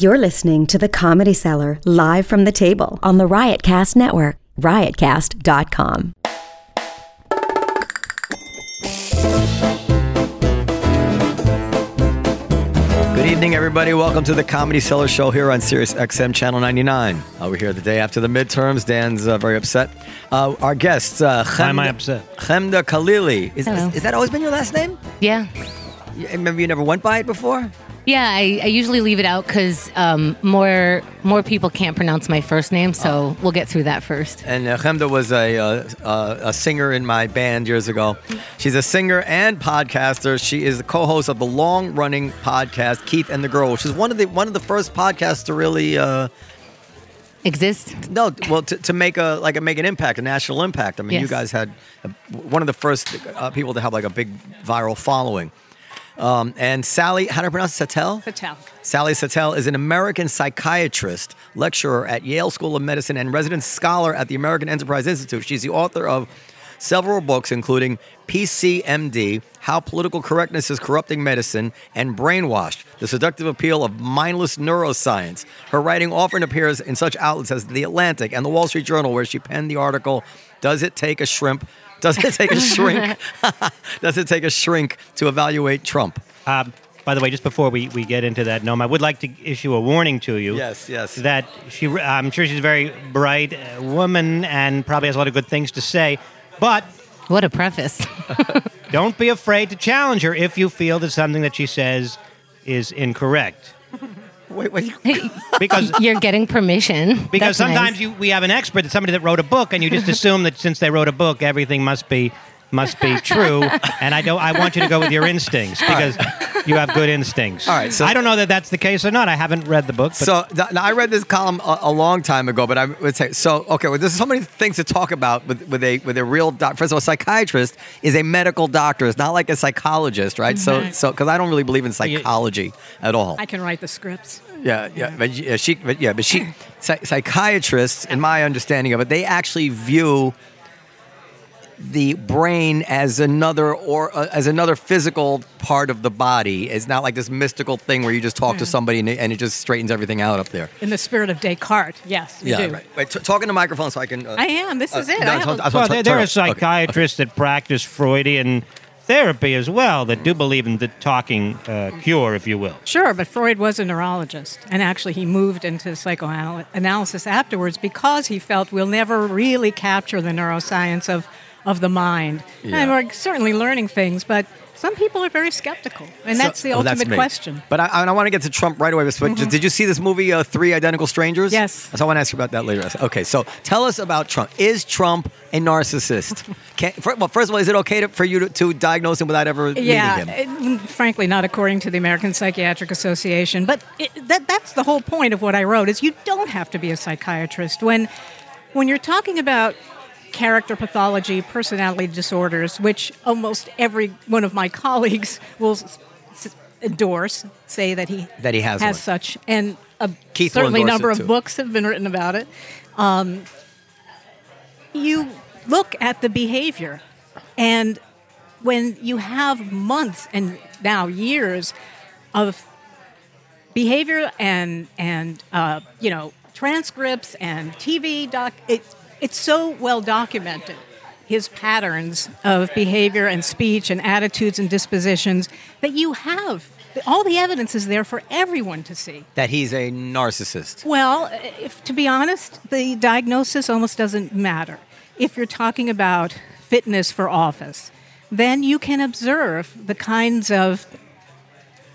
You're listening to The Comedy Cellar live from the table on the Riotcast Network, riotcast.com. Good evening, everybody. Welcome to the Comedy Cellar Show here on Sirius XM Channel 99. Uh, we're here the day after the midterms. Dan's uh, very upset. Uh, our guest, uh, Why am I upset? Chemda Khalili. Is, Hello. is, is that always been your last name? Yeah. You- Remember you never went by it before? Yeah, I, I usually leave it out because um, more more people can't pronounce my first name, so we'll get through that first. And uh, Chemda was a, uh, uh, a singer in my band years ago. She's a singer and podcaster. She is the co-host of the long-running podcast Keith and the Girl, which is one of the one of the first podcasts to really uh, Exist? no, well, to, to make a like a make an impact, a national impact. I mean, you guys had uh, one of the first uh, people to have like a big viral following. Um, and Sally, how do I pronounce it? Satel? Patel. Sally Satel is an American psychiatrist, lecturer at Yale School of Medicine, and resident scholar at the American Enterprise Institute. She's the author of several books, including PCMD How Political Correctness is Corrupting Medicine, and Brainwashed The Seductive Appeal of Mindless Neuroscience. Her writing often appears in such outlets as The Atlantic and The Wall Street Journal, where she penned the article, Does It Take a Shrimp? Does it take a shrink? Does it take a shrink to evaluate Trump? Um, by the way, just before we, we get into that, Noam, I would like to issue a warning to you. Yes, yes. That she, I'm sure she's a very bright uh, woman and probably has a lot of good things to say, but What a preface. don't be afraid to challenge her if you feel that something that she says is incorrect. Wait, wait. Because You're getting permission. because That's sometimes nice. you we have an expert, that's somebody that wrote a book, and you just assume that since they wrote a book, everything must be must be true. And I don't. I want you to go with your instincts because you have good instincts. All right, so- I don't know that that's the case or not. I haven't read the book. But So th- now I read this column a, a long time ago, but I would say so. Okay, well, there's so many things to talk about with, with a with a real doc. First of all, a psychiatrist is a medical doctor. It's not like a psychologist, right? So Right. so because I don't really believe in psychology at all. I can write the scripts. Yeah, yeah, but yeah, she, but yeah, but she, psychiatrists, in my understanding of it, they actually view the brain as another or uh, as another physical part of the body. It's not like this mystical thing where you just talk to somebody and it, and it just straightens everything out up there. In the spirit of Descartes, yes, you Yeah, do. right. Wait, t- talk in the microphone so I can. Uh, I am. This is uh, it. no, I I have told- a- I told- well, turn- there, there are up. Okay, okay. psychiatrists that practice Freudian therapy as well that do believe in the talking uh, cure, if you will. Sure, but Freud was a neurologist, and actually he moved into psychoanalysis afterwards because he felt we'll never really capture the neuroscience of, of the mind. Yeah. And we're certainly learning things, but some people are very skeptical, and So- that's the oh, ultimate me. question. But I, I want to get to Trump right away. But did you see this movie, uh, Three Identical Strangers? Yes. So I want to ask you about that later. Okay, so tell us about Trump. Is Trump a narcissist? Can, fir- well, first of all, is it okay to, for you to, to diagnose him without ever Yeah, meeting him? it- frankly, not according to the American Psychiatric Association. But it, that, that's the whole point of what I wrote: is you don't have to be a psychiatrist when when you're talking about character pathology, personality disorders, which almost every one of my colleagues will endorse, say that he That he has one. such, and a Keith certainly number of too. books have been written about it. Um, you look at the behavior, and when you have months and now years of behavior and and uh, you know transcripts and TV doc, it, it's so well documented his patterns of behavior and speech and attitudes and dispositions that you have all the evidence is there for everyone to see. That he's a narcissist. Well, if, to be honest, the diagnosis almost doesn't matter. If you're talking about fitness for office, then you can observe the kinds of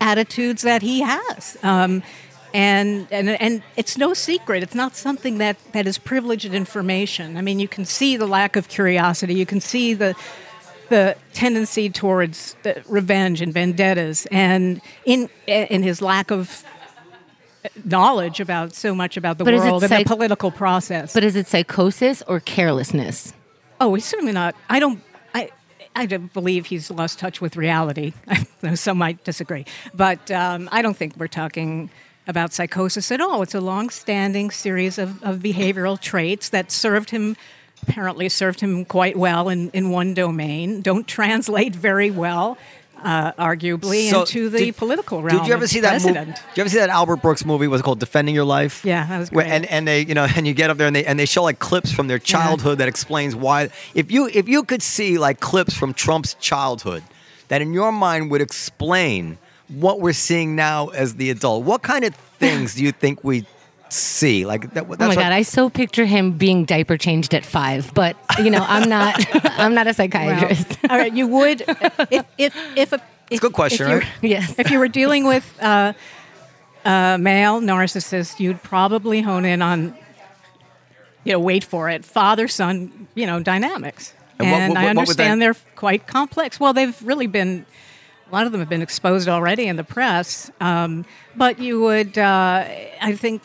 attitudes that he has. Um, and, and, and it's no secret. It's not something that, that is privileged information. I mean, you can see the lack of curiosity. You can see the, the tendency towards the revenge and vendettas, and in, in his lack of knowledge about so much about the But world and psych- the political process. But is it psychosis or carelessness? oh, he's certainly not. I don't. I. I don't believe he's lost touch with reality. I know some might disagree, but um, I don't think we're talking about psychosis at all. It's a long-standing series of, of behavioral traits that served him, apparently served him quite well in, in one domain. Don't translate very well uh, arguably, So, into the did- political realm. Did you ever see that movie? Did you ever see that Albert Brooks movie? Was it called Defending Your Life? Yeah, that was Where- great. and and they you know and you get up there and they and they show like clips from their childhood that explains why. If you if you could see like clips from Trump's childhood that in your mind would explain what we're seeing now as the adult, what kind of things do you think we see? Like that. That's Oh my what- god, I so picture him being diaper changed at five, but you know, I'm not. I'm not a Well, psychiatrist. all right, you would if if if a if, a good question, if right? Yes. If you were dealing with uh, a male narcissist, you'd probably hone in on, you know, wait for it, father son, you know, dynamics. And And, what- I what would understand that- they're quite complex. Well, they've really been. A lot of them have been exposed already in the press, um, but you would, uh, I think,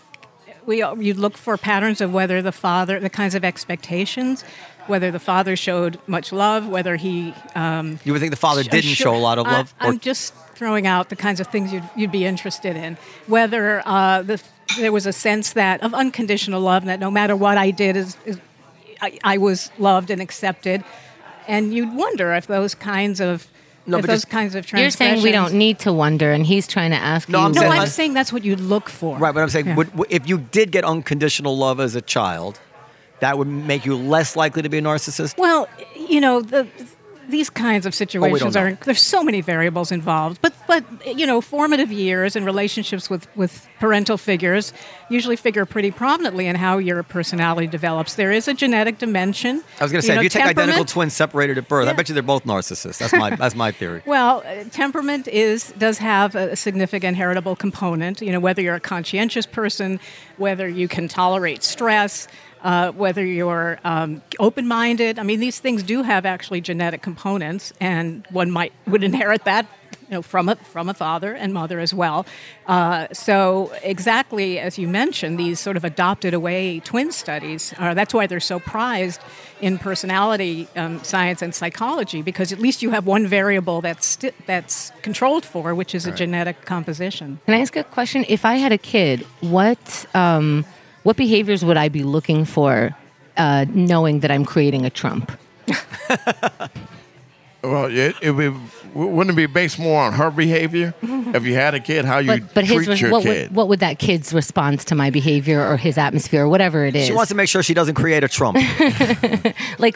we you'd look for patterns of whether the father, the kinds of expectations, whether the father showed much love, whether he um, you would think the father didn't sure. show a lot of I- love. or- I'm just throwing out the kinds of things you'd, you'd be interested in. Whether uh, the, there was a sense that of unconditional love, that no matter what I did, is, is I, I was loved and accepted, and you'd wonder if those kinds of No, but those just- kinds of You're saying we don't need to wonder, and he's trying to ask No, you. I'm No, saying- I'm I- saying that's what you'd look for. Right, but I'm saying, Yeah. would, would- if you did get unconditional love as a child, that would make you less likely to be a narcissist. Well, you know, the, these kinds of situations know. are there's so many variables involved. But but you know, formative years and relationships with with parental figures usually figure pretty prominently in how your personality develops. There is a genetic dimension. I was going to say, know, if you take identical twins separated at birth, I bet you they're both narcissists. That's my that's my theory. Well, uh, temperament is does have a significant heritable component. You know, whether you're a conscientious person, whether you can tolerate stress, uh, whether you're um, open-minded. I mean, these things do have actually genetic components, and one might would inherit that. You know, from a from a father and mother as well. Uh, so exactly as you mentioned, these sort of adopted away twin studies. Uh, that's why they're so prized in personality um, science and psychology because at least you have one variable that's sti- that's controlled for, which is a genetic composition. Can I ask a question? If I had a kid, what um, what behaviors would I be looking for, uh, knowing that I'm creating a Trump? Well, it, it would, wouldn't it be based more on her behavior if you had a kid, how you But but treat his your what kid? would what would that kid's response to my behavior or his atmosphere or whatever it is? She wants to make sure she doesn't create a Trump. like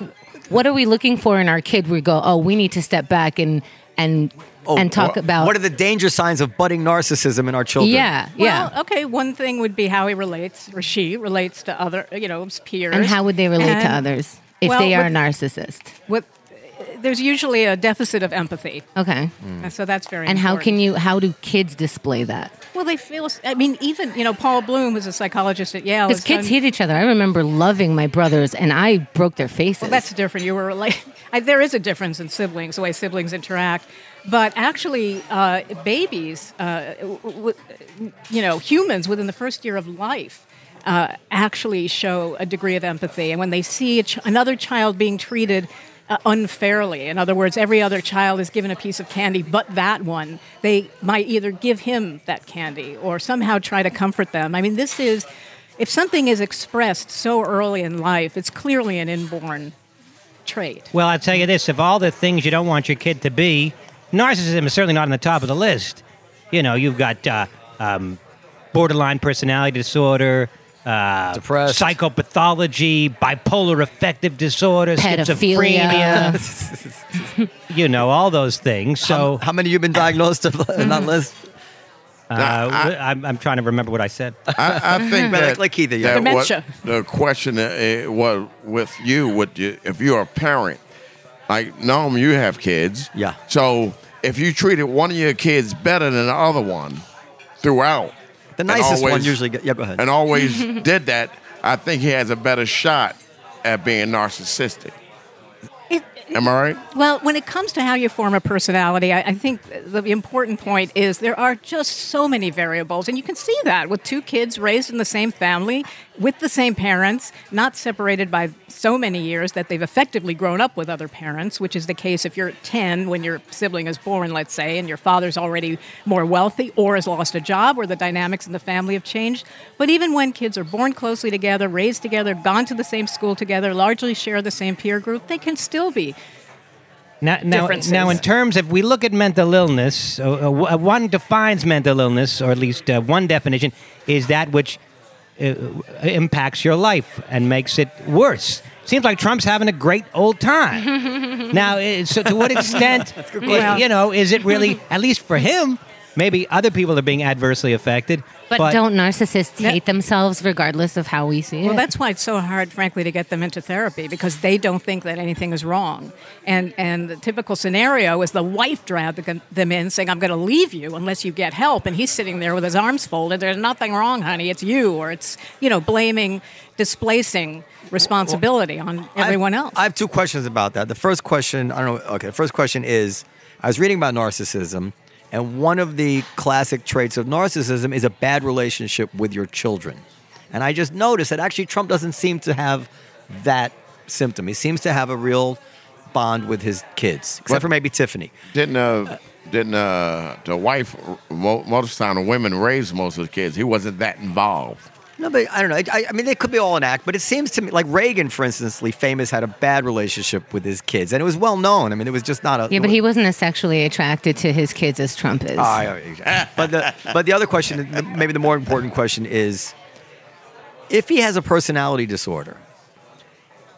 what are we looking for in our kid? We go, oh, we need to step back and and Oh, and talk what- about what are the danger signs of budding narcissism in our children? yeah yeah. Okay. One thing would be how he relates or she relates to other, you know, his peers. and how would they relate to others if well, they are a narcissist? With, there's usually a deficit of empathy, Okay. Mm. and so that's very. And how can you? How do kids display that? Well, they feel. I mean, even you know, Paul Bloom, who's a psychologist at Yale, Because kids done- hit each other. I remember loving my brothers, and I broke their faces. Well, that's different. You were like, I, there is a difference in siblings, the way siblings interact. But actually, uh, babies, uh, w- w- you know, humans within the first year of life. Uh, actually show a degree of empathy, and when they see ch- another child being treated uh, unfairly, in other words, every other child is given a piece of candy, but that one, they might either give him that candy or somehow try to comfort them. I mean, this is, if something is expressed so early in life, it's clearly an inborn trait. Well, I'll tell you this: of all the things you don't want your kid to be, narcissism is certainly not on the top of the list. You know, you've got uh, um, borderline personality disorder, uh, Depressed. psychopathology, bipolar affective disorder, Pedophilia. schizophrenia. you know, all those things. So How many of you been diagnosed of in that list? uh, I- I'm, I'm trying to remember what I said. I, I think Like- that, like Keith, yeah. that what Dementia. the question uh, was with you, with you, if you're a parent, like Noam, you have kids. Yeah. So if you treated one of your kids better than the other one throughout, The and nicest one usually. Get, yeah, go ahead. and always did that, I think he has a better shot at being narcissistic. It, Am I right? well, when it comes to how you form a personality, I, I think the important point is there are just so many variables, and you can see that with two kids raised in the same family, with the same parents, not separated by so many years that they've effectively grown up with other parents, which is the case if you're 10 when your sibling is born, let's say, and your father's already more wealthy or has lost a job or the dynamics in the family have changed. But even when kids are born closely together, raised together, gone to the same school together, largely share the same peer group, they can still be Now, now, now, in terms of we look at mental illness, uh, uh, uh, one defines mental illness, or at least uh, one definition is that which Uh, uh, impacts your life and makes it worse. Seems like Trump's having a great old time. now, uh, so to what extent, question. Uh, you know, is it really at least for him? Maybe other people are being adversely affected, But, don't narcissists hate themselves regardless of how we see it? Well, that's why it's so hard, frankly, to get them into therapy because they don't think that anything is wrong. And and the typical scenario is the wife dragged them- them in, saying, "I'm going to leave you unless you get help," and he's sitting there with his arms folded. There's nothing wrong, honey. It's you, or it's you know blaming, displacing responsibility on everyone I, else. I have two questions about that. The first question, I don't know. Okay, the first question is, I was reading about narcissism, and one of the classic traits of narcissism is a bad relationship with your children. And I just noticed that actually Trump doesn't seem to have that symptom. He seems to have a real bond with his kids, except What- for maybe Tiffany. Didn't uh, didn't uh, the wife most of the time the women raised most of the kids? He wasn't that involved. No, but I don't know. I, I mean, they could be all an act, but it seems to me like Reagan, for instance, famous had a bad relationship with his kids, and it was well known. I mean, it was just not a. yeah, but he wasn't as sexually attracted to his kids as Trump is. Ah, but the but the other question, maybe the more important question is, if he has a personality disorder,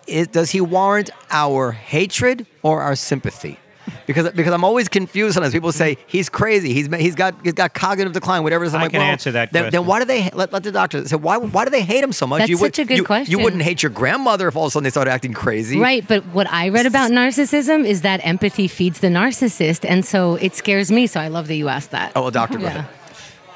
is, does he warrant our hatred or our sympathy? Because because I'm always confused. Sometimes people say he's crazy. He's he's got he's got cognitive decline. Whatever. it is. I'm I like, can well, answer that Then, then why do they let, let the doctor say why why do they hate him so much? That's you would, such a good you, question. You wouldn't hate your grandmother if all of a sudden they started acting crazy, Right, but what I read about narcissism is that empathy feeds the narcissist, and so it scares me. So I love that you asked that. Oh, well, doctor, go Yeah.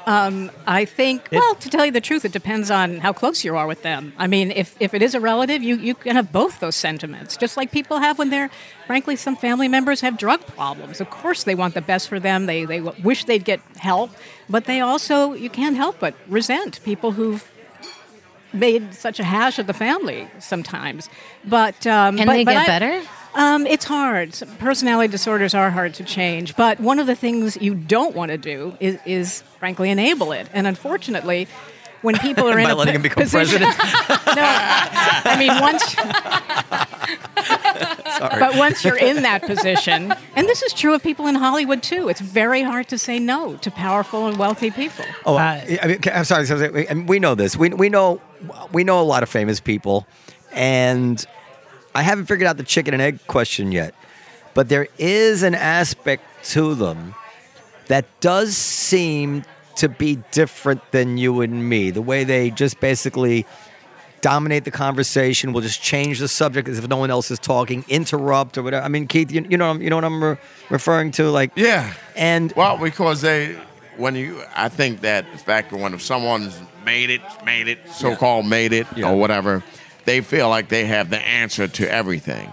Ahead. I think, well, to tell you the truth, it depends on how close you are with them. I mean, if, if it is a relative, you, you can have both those sentiments, just like people have when they're, frankly, some family members have drug problems. Of course, they want the best for them, they, they wish they'd get help, but they also, you can't help but resent people who've made such a hash of the family sometimes. But um, Can but- they but get I- better? Um, it's hard. Personality disorders are hard to change, but one of the things you don't want to do is, is frankly, enable it. And unfortunately, when people are in By a letting po- him become position, president. no, I mean once. But once you're in that position, and this is true of people in Hollywood too, it's very hard to say no to powerful and wealthy people. Oh, Uh, I mean, I'm sorry. so- so- and we know this. We we know we know a lot of famous people, and I haven't figured out the chicken and egg question yet. But there is an aspect to them that does seem to be different than you and me. The way they just basically dominate the conversation, will just change the subject as if no one else is talking, interrupt or whatever. I mean, Keith, you, you know, you know what I'm re- referring to, like Yeah. And Well, because they, when you, I think that the fact when if someone's made it, made it, so-called made it, Yeah. or whatever, they feel like they have the answer to everything.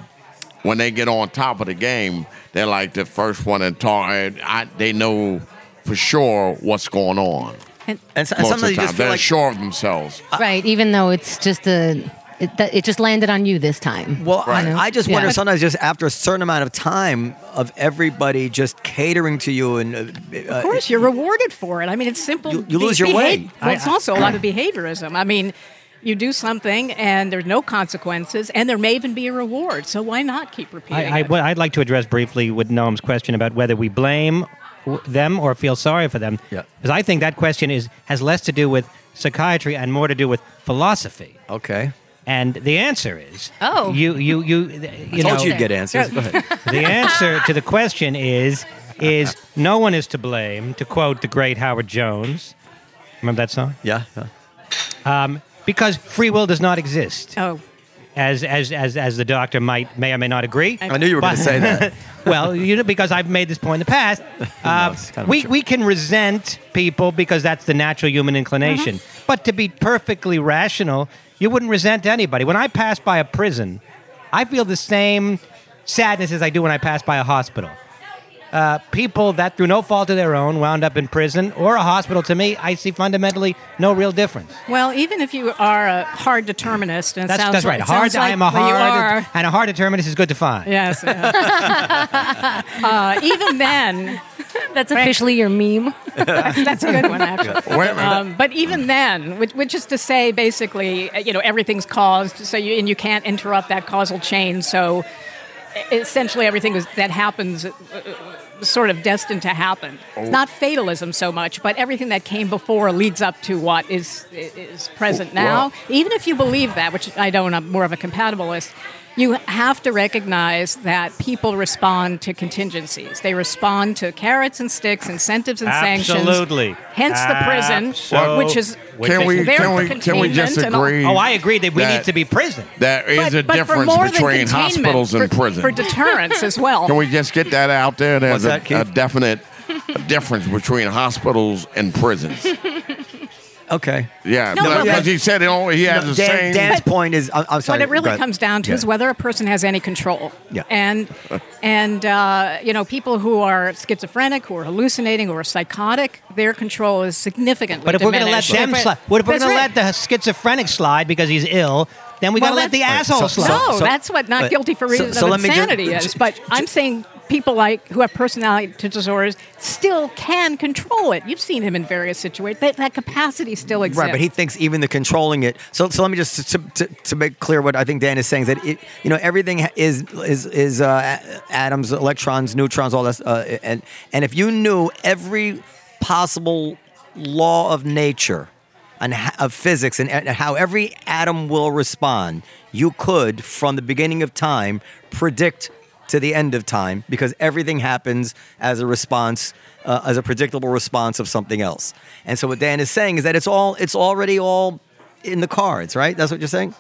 When they get on top of the game, they're like the first one to talk. I, they know for sure what's going on. And and, so- and of sometimes the you time, just feel they're like sure of themselves. right, even though it's just a, it, it just landed on you this time. Well, you know? I, I just Yeah. wonder sometimes, just after a certain amount of time of everybody just catering to you, and uh, Of course, you're rewarded for it. I mean, it's simple. You- you lose your way. Well, I- it's also a lot of behaviorism. I mean, you do something and there's no consequences, and there may even be a reward. So why not keep repeating I, I, it? what I'd like to address briefly with Noam's question about whether we blame w- them or feel sorry for them. Yeah. Because I think that question is has less to do with psychiatry and more to do with philosophy. okay. And the answer is Oh. you you you you I told know you you'd get answers. Go ahead. the answer to the question is is no one is to blame. To quote the great Howard Jones, remember that song? Yeah. yeah. Um, Because free will does not exist. oh, As as as as the doctor might may or may not agree. I knew you were going to say that. well, you know, because I've made this point in the past. Uh, it's kind of we, we can resent people because that's the natural human inclination. Mm-hmm. But to be perfectly rational, you wouldn't resent anybody. When I pass by a prison, I feel the same sadness as I do when I pass by a hospital. Uh, people that, through no fault of their own, wound up in prison or a hospital, to me, I see fundamentally no real difference. well, even if you are a hard determinist, and That's, sounds that's right. Hard. sounds like I am a well, hard, are. and a hard determinist is good to find. Yes. yeah. uh, even then, That's officially your meme. that's a good one, actually. Wait a minute. Um, but even then, which, which is to say, basically, uh, you know, everything's caused, so you and you can't interrupt that causal chain. So, essentially everything is, that happens uh, sort of destined to happen. It's not fatalism so much, but everything that came before leads up to what is is present now. Even if you believe that, which I don't, I'm more of a compatibilist. You have to recognize that people respond to contingencies. They respond to carrots and sticks, incentives and sanctions. Absolutely. Hence the prison, which is Can we there can we can we just containment and all- agree? Oh, I agree that we that need to be prison. There is but, a but difference between hospitals and for, prison. for deterrence as well. Can we just get that out there? There's a, that, a definite difference between hospitals and prisons. Okay. Yeah, No, because but- he said it only, he has No, the Dan, same. Dan's point is, I'm, I'm sorry. what it really ahead. comes down to Yeah. is whether a person has any control. Yeah. And and uh, you know people who are schizophrenic, who are hallucinating, who are psychotic, their control is significantly But if we're going to let diminished. them slide, what if we're That's going to right. let the schizophrenic slide because he's ill? Then we got to Well, let the that's- asshole So- slide. No, so- that's what not but- guilty for so- reasons so of let me ju- insanity is. But I'm saying people like who have personality disorders still can control it. You've seen him in various situations. That, that capacity still exists. Right, but he thinks even the controlling it. So, so let me just to, to, to make clear what I think Dan is saying is that it, you know, everything is is is uh, atoms, electrons, neutrons, all that, uh, and and if you knew every possible law of nature and of physics and, and how every atom will respond, you could, from the beginning of time, predict to the end of time because everything happens as a response, uh, as a predictable response of something else. And so what Dan is saying is that it's all, it's already all in the cards, right? That's what you're saying.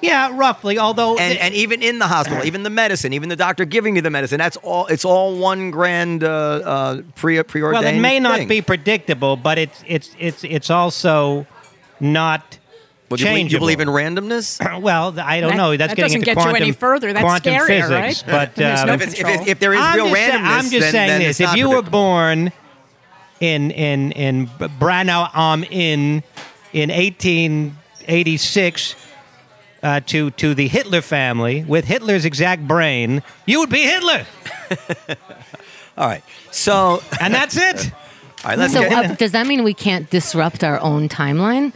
yeah, roughly. Although, And and even in the hospital, even the medicine, even the doctor giving you the medicine, that's all. It's all one grand uh, uh, pre preordained. well, it may not thing. be predictable, but it's it's it's it's also not Well, do you, believe, you believe in randomness? Well, I don't That- know. That's that getting doesn't into get you any further. That's quantum scarier, physics. right? But There's um, no if, if, if, if there is I'm real just, randomness, saying, I'm just then, saying then this: if you were born in in in Braunau am Inn in 1886 uh, to to the Hitler family with Hitler's exact brain, you would be Hitler, all right. So, and that's it. all right, let's So get. uh, does that mean we can't disrupt our own timeline?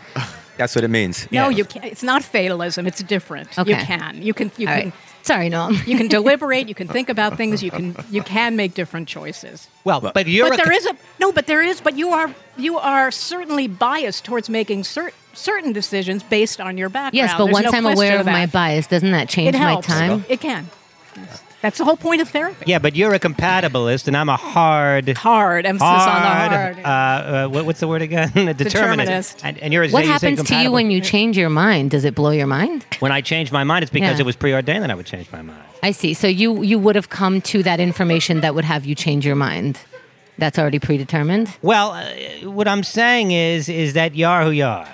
That's what it means. no, Yeah. you can't. It's not fatalism. It's different. You can. You can. You All can. right. Sorry, no. You can deliberate. You can think about things. You can. You can make different choices. Well, but you're but a, there is a no. But there is. But you are. You are certainly biased towards making cer- certain decisions based on your background. yes, but There's once no I'm aware of that. my bias, doesn't that change it my helps. time? It can. That's the whole point of therapy. yeah, but you're a compatibilist, and I'm a hard. Hard emphasis Hard, on the hard. Uh, uh, what, what's the word again? determinist. Determinist. And, and you're a What you say happens to you when you change your mind? Does it blow your mind? When I change my mind, it's because Yeah. it was preordained that I would change my mind. I see. So you you would have come to that information that would have you change your mind. That's already predetermined. Well, uh, what I'm saying is, is that you are who you are.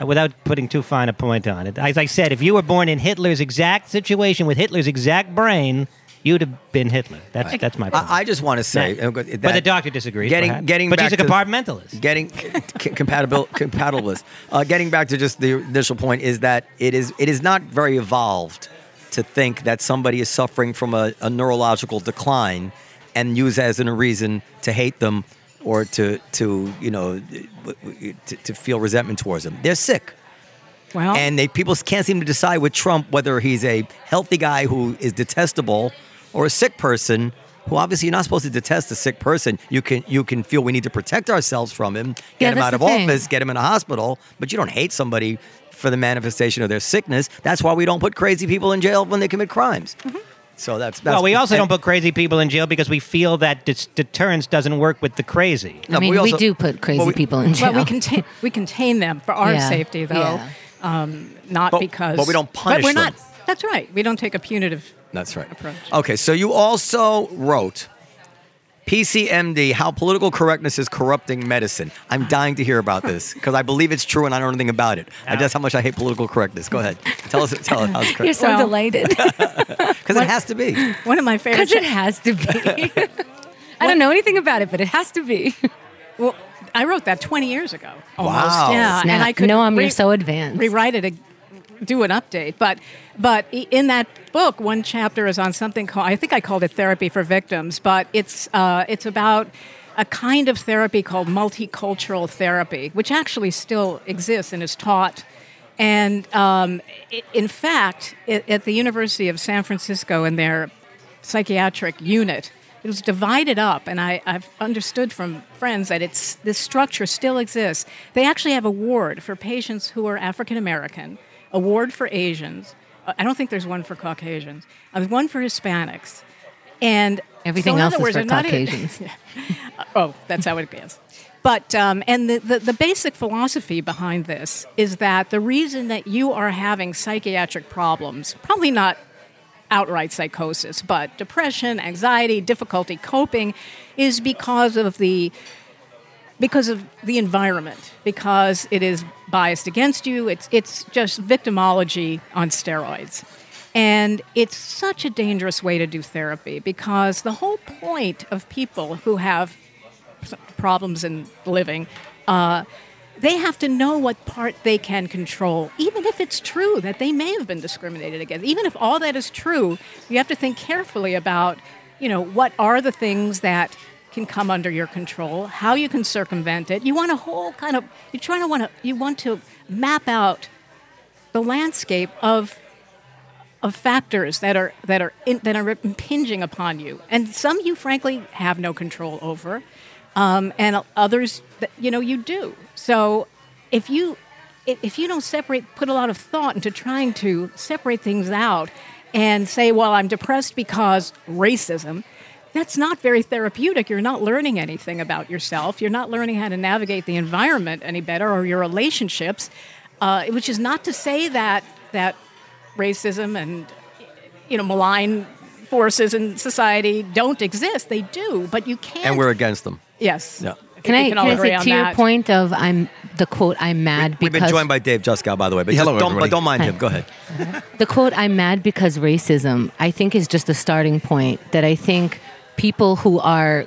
Uh, without putting too fine a point on it. As I said, if you were born in Hitler's exact situation with Hitler's exact brain, you'd have been Hitler. That's that's my point. I, I just want to say, Yeah. uh, but the doctor disagrees. Getting, perhaps. getting but back he's a to- compartmentalist. Getting c- compatible, compatibilist. Uh, getting back to just the initial point is that it is it is not very evolved to think that somebody is suffering from a, a neurological decline and use as an, a reason to hate them or to to you know to, to feel resentment towards them. They're sick. well, and they people can't seem to decide with Trump whether he's a healthy guy who is detestable or a sick person who obviously you're not supposed to detest a sick person. You can you can feel we need to protect ourselves from him, get Yeah, him out of thing. office, get him in a hospital, but you don't hate somebody for the manifestation of their sickness. That's why we don't put crazy people in jail when they commit crimes. Mm-hmm. So that's, that's well, we also and- don't put crazy people in jail because we feel that dis- deterrence doesn't work with the crazy. I but mean, we we, do put crazy well, we- people in jail. but we contain we contain them for our Yeah. safety, though, Yeah. um, not But- because. but we don't punish But we're them. not. That's right. We don't take a punitive. That's right. approach. Okay, so you also wrote PCMD, How Political Correctness is Corrupting Medicine. I'm dying to hear about this because I believe it's true and I don't know anything about it. I That's how much I hate political correctness. Go ahead. Tell us, tell us how it's You're so Well- delighted Because it has to be. One of my favorites. because it has to be. I don't know anything about it, but it has to be. Well, I wrote that 20 years ago. Almost. Wow. Yeah, Snap. and I could no, I'm re- you're so advanced. rewrite it, ag- do an update. But but in that book, one chapter is on something called I think I called it therapy for victims, but it's uh, it's about a kind of therapy called multicultural therapy, which actually still exists and is taught And um, in fact, at the University of San Francisco, in their psychiatric unit, it was divided up, and I, I've understood from friends that it's this structure still exists. They actually have a ward for patients who are African American, a ward for Asians. Uh, I don't think there's one for Caucasians. Uh, There's one for Hispanics, and Everything so else is words, for they're not Caucasians. oh, that's how it is. But um, and the, the the basic philosophy behind this is that the reason that you are having psychiatric problems, probably not outright psychosis, but depression, anxiety, difficulty coping, is because of the because of the environment, because it is biased against you. It's it's just victimology on steroids. And it's such a dangerous way to do therapy because the whole point of people who have problems in living, uh, they have to know what part they can control, even if it's true that they may have been discriminated against. Even if all that is true, you have to think carefully about, you know, what are the things that can come under your control, how you can circumvent it. You want a whole kind of you're trying to want to you want to map out the landscape of of factors that are that are in, that are impinging upon you, and some you frankly have no control over, um, and others that you know you do. So if you if if you don't separate, put a lot of thought into trying to separate things out, and say, well, I'm depressed because racism. That's not very therapeutic. You're not learning anything about yourself. You're not learning how to navigate the environment any better or your relationships. Uh, which is not to say that that racism and you know malign forces in society don't exist. They do, but you can't. And we're against them. yes. Yeah. Can I, can all I say on to your point of I'm the quote I'm mad We've been joined by Dave Juskow, by the way. But, Hello, just don't, but everybody. don't mind Hi. him. Go ahead. the quote I'm mad because racism I think is just a starting point that I think people who are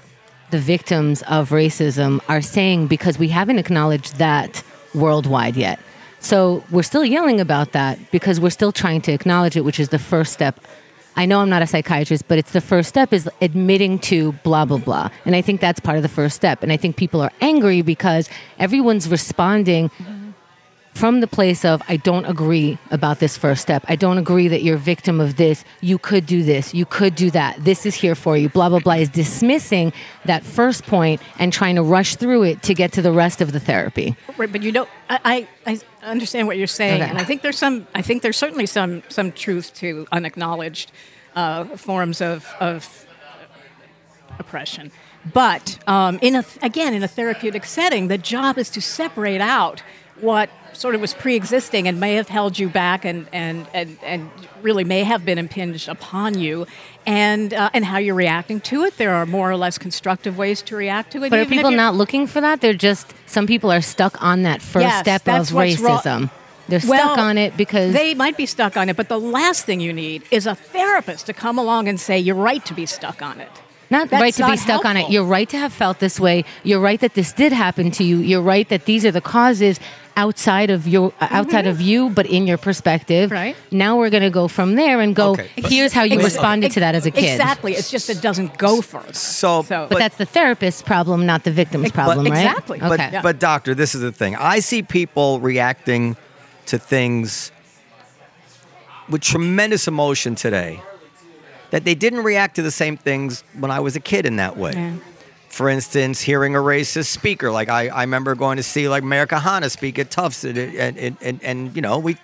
the victims of racism are saying because we haven't acknowledged that worldwide yet. So we're still yelling about that because we're still trying to acknowledge it, which is the first step. I know I'm not a psychiatrist, but it's the first step is admitting to blah blah blah. And I think that's part of the first step. And I think people are angry because everyone's responding from the place of I don't agree about this first step. I don't agree that you're a victim of this. You could do this. You could do that. This is here for you. Blah blah blah is dismissing that first point and trying to rush through it to get to the rest of the therapy. Right, but you don't. I, I, I understand what you're saying, Okay. and I think there's some. I think there's certainly some some truth to unacknowledged uh, forms of of oppression. But um, in a again in a therapeutic setting, the job is to separate out what sort of was pre-existing and may have held you back and and and, and really may have been impinged upon you and uh, and how you're reacting to it there are more or less constructive ways to react to it But are people not looking for that? They're just some people are stuck on that first Yes, step of racism. They're Well, stuck on it because they might be stuck on it, but the last thing you need is a therapist to come along and say you're right to be stuck on it. Not That's right to be not stuck on it. You're right to have felt this way. You're right that this did happen to you. You're right that these are the causes outside of your uh, outside of you, but in your perspective. Mm-hmm. Right. Now we're going to go from there and go. Okay, Here's how you Ex- responded to that as a kid. Exactly. It's just it doesn't go further. So, So- But that's the therapist's problem, not the victim's problem, right? exactly. But, Okay. but doctor, this is the thing. I see people reacting to things with tremendous emotion today that they didn't react to the same things when I was a kid in that way. Yeah. For instance, hearing a racist speaker, like I, I remember going to see like Meir Kahane speak at Tufts, and, and, and, and, you know we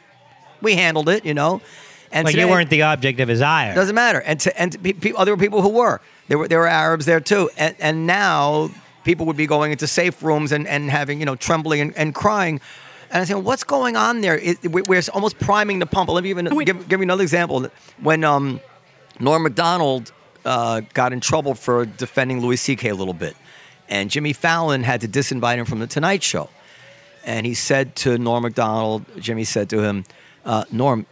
we handled it, you know. And But you weren't the object of his ire. doesn't matter. And to, and to pe- pe- other people who were there were there were Arabs there too. And and now people would be going into safe rooms and, and having you know trembling and, and crying. And I said, what's going on there? It, we- we're almost priming the pump. Let me even wait. give, give you another example. When um, Norm Macdonald uh, got in trouble for defending Louis C.K. a little bit, and Jimmy Fallon had to disinvite him from the Tonight Show. And he said to Norm Macdonald, Jimmy said to him, uh, Norm,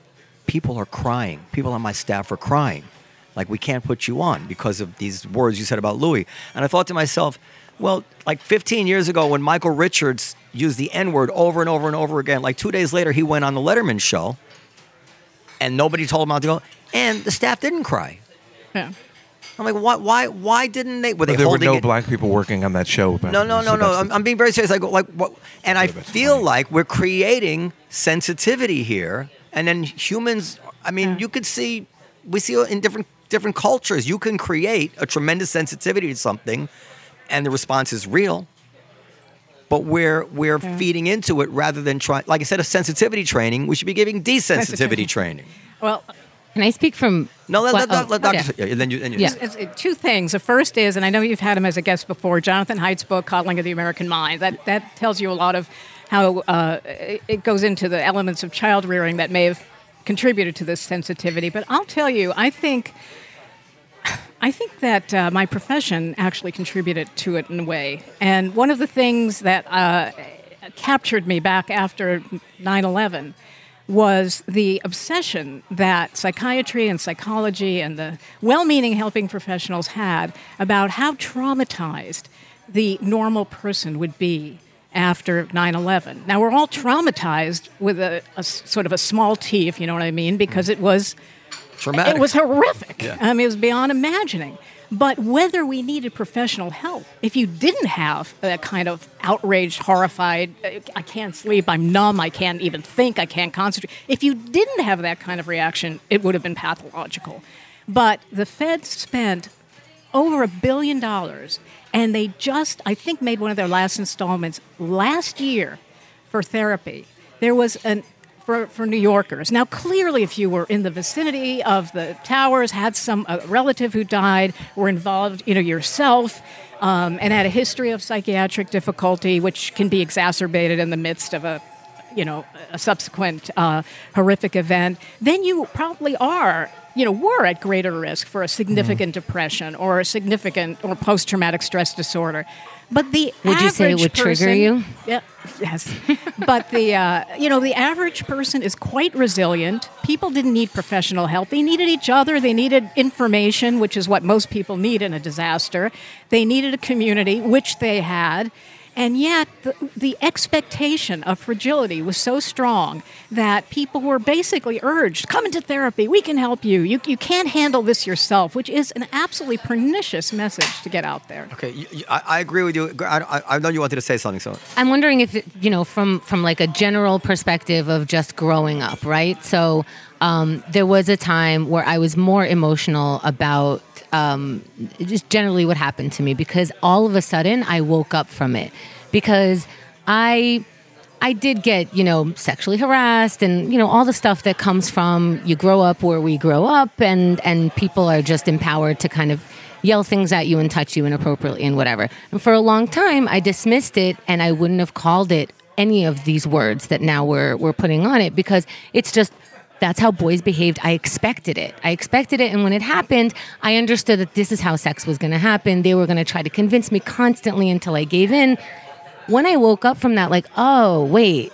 people are crying. People on my staff are crying. Like, we can't put you on because of these words you said about Louis. And I thought to myself, well, like 15 years ago when Michael Richards used the N word over and over and over again, like two days later, he went on the Letterman show and nobody told him how to go. And the staff didn't cry. Yeah. I'm like, why? Why? Why didn't they? Were they But there were no it? black people working on that show. back No, no, so no, no. I'm, the- I'm being very serious. I go like what? And I feel funny. like we're creating sensitivity here, and then humans. I mean, you could see we see in different different cultures. You can create a tremendous sensitivity to something, and the response is real. But we're we're feeding into it rather than trying. Like I said, a sensitivity training, we should be giving desensitivity training. Well, Can I speak from? No, let, well, let, let, oh, let Doctor. okay. yeah, then you. Then you Yeah. It's, it's two things. The first is, and I know you've had him as a guest before, Jonathan Haidt's book, Coddling of the American Mind. That that tells you a lot of how uh, it- it goes into the elements of child rearing that may have contributed to this sensitivity. But I'll tell you, I think. I think that uh, my profession actually contributed to it in a way. And one of the things that uh, captured me back after 9 11 was the obsession that psychiatry and psychology and the well meaning helping professionals had about how traumatized the normal person would be after 9 11. Now, we're all traumatized with a sort of a small t, if you know what I mean, because it was Traumatic. it was horrific. Yeah. I mean, it was beyond imagining. But whether we needed professional help, if you didn't have that kind of outraged, horrified, I can't sleep, I'm numb, I can't even think, I can't concentrate, if you didn't have that kind of reaction, it would have been pathological. But the Fed spent over a billion dollars, and they just, I think, made one of their last installments last year for therapy. There was an for, for New Yorkers. Now, clearly, if you were in the vicinity of the towers, had some a relative who died, were involved, you know, yourself, um, and had a history of psychiatric difficulty, which can be exacerbated in the midst of a you know, a subsequent uh, horrific event, then you probably are, you know, were at greater risk for a significant depression or a significant or post-traumatic stress disorder. But the Would you say it would trigger you? Yeah, yes. but the uh, you know the average person is quite resilient. People didn't need professional help. They needed each other. They needed information, which is what most people need in a disaster. They needed a community, which they had. And yet, the, the expectation of fragility was so strong that people were basically urged come into therapy, we can help you. you. You can't handle this yourself, which is an absolutely pernicious message to get out there. Okay, you, you, I, I agree with you. I, I, I know you wanted to say something, so I'm wondering if it- you know from from like a general perspective of just growing up, right? So um, there was a time where I was more emotional about um, just generally what happened to me because all of a sudden I woke up from it because I I did get, you know, sexually harassed and, you know, all the stuff that comes from you grow up where we grow up and and people are just empowered to kind of yell things at you and touch you inappropriately and whatever. And for a long time I dismissed it and I wouldn't have called it any of these words that now we're we're putting on it because it's just that's how boys behaved. I expected it. I expected it. And when it happened, I understood that this is how sex was going to happen. They were going to try to convince me constantly until I gave in. When I woke up from that, like, oh, wait,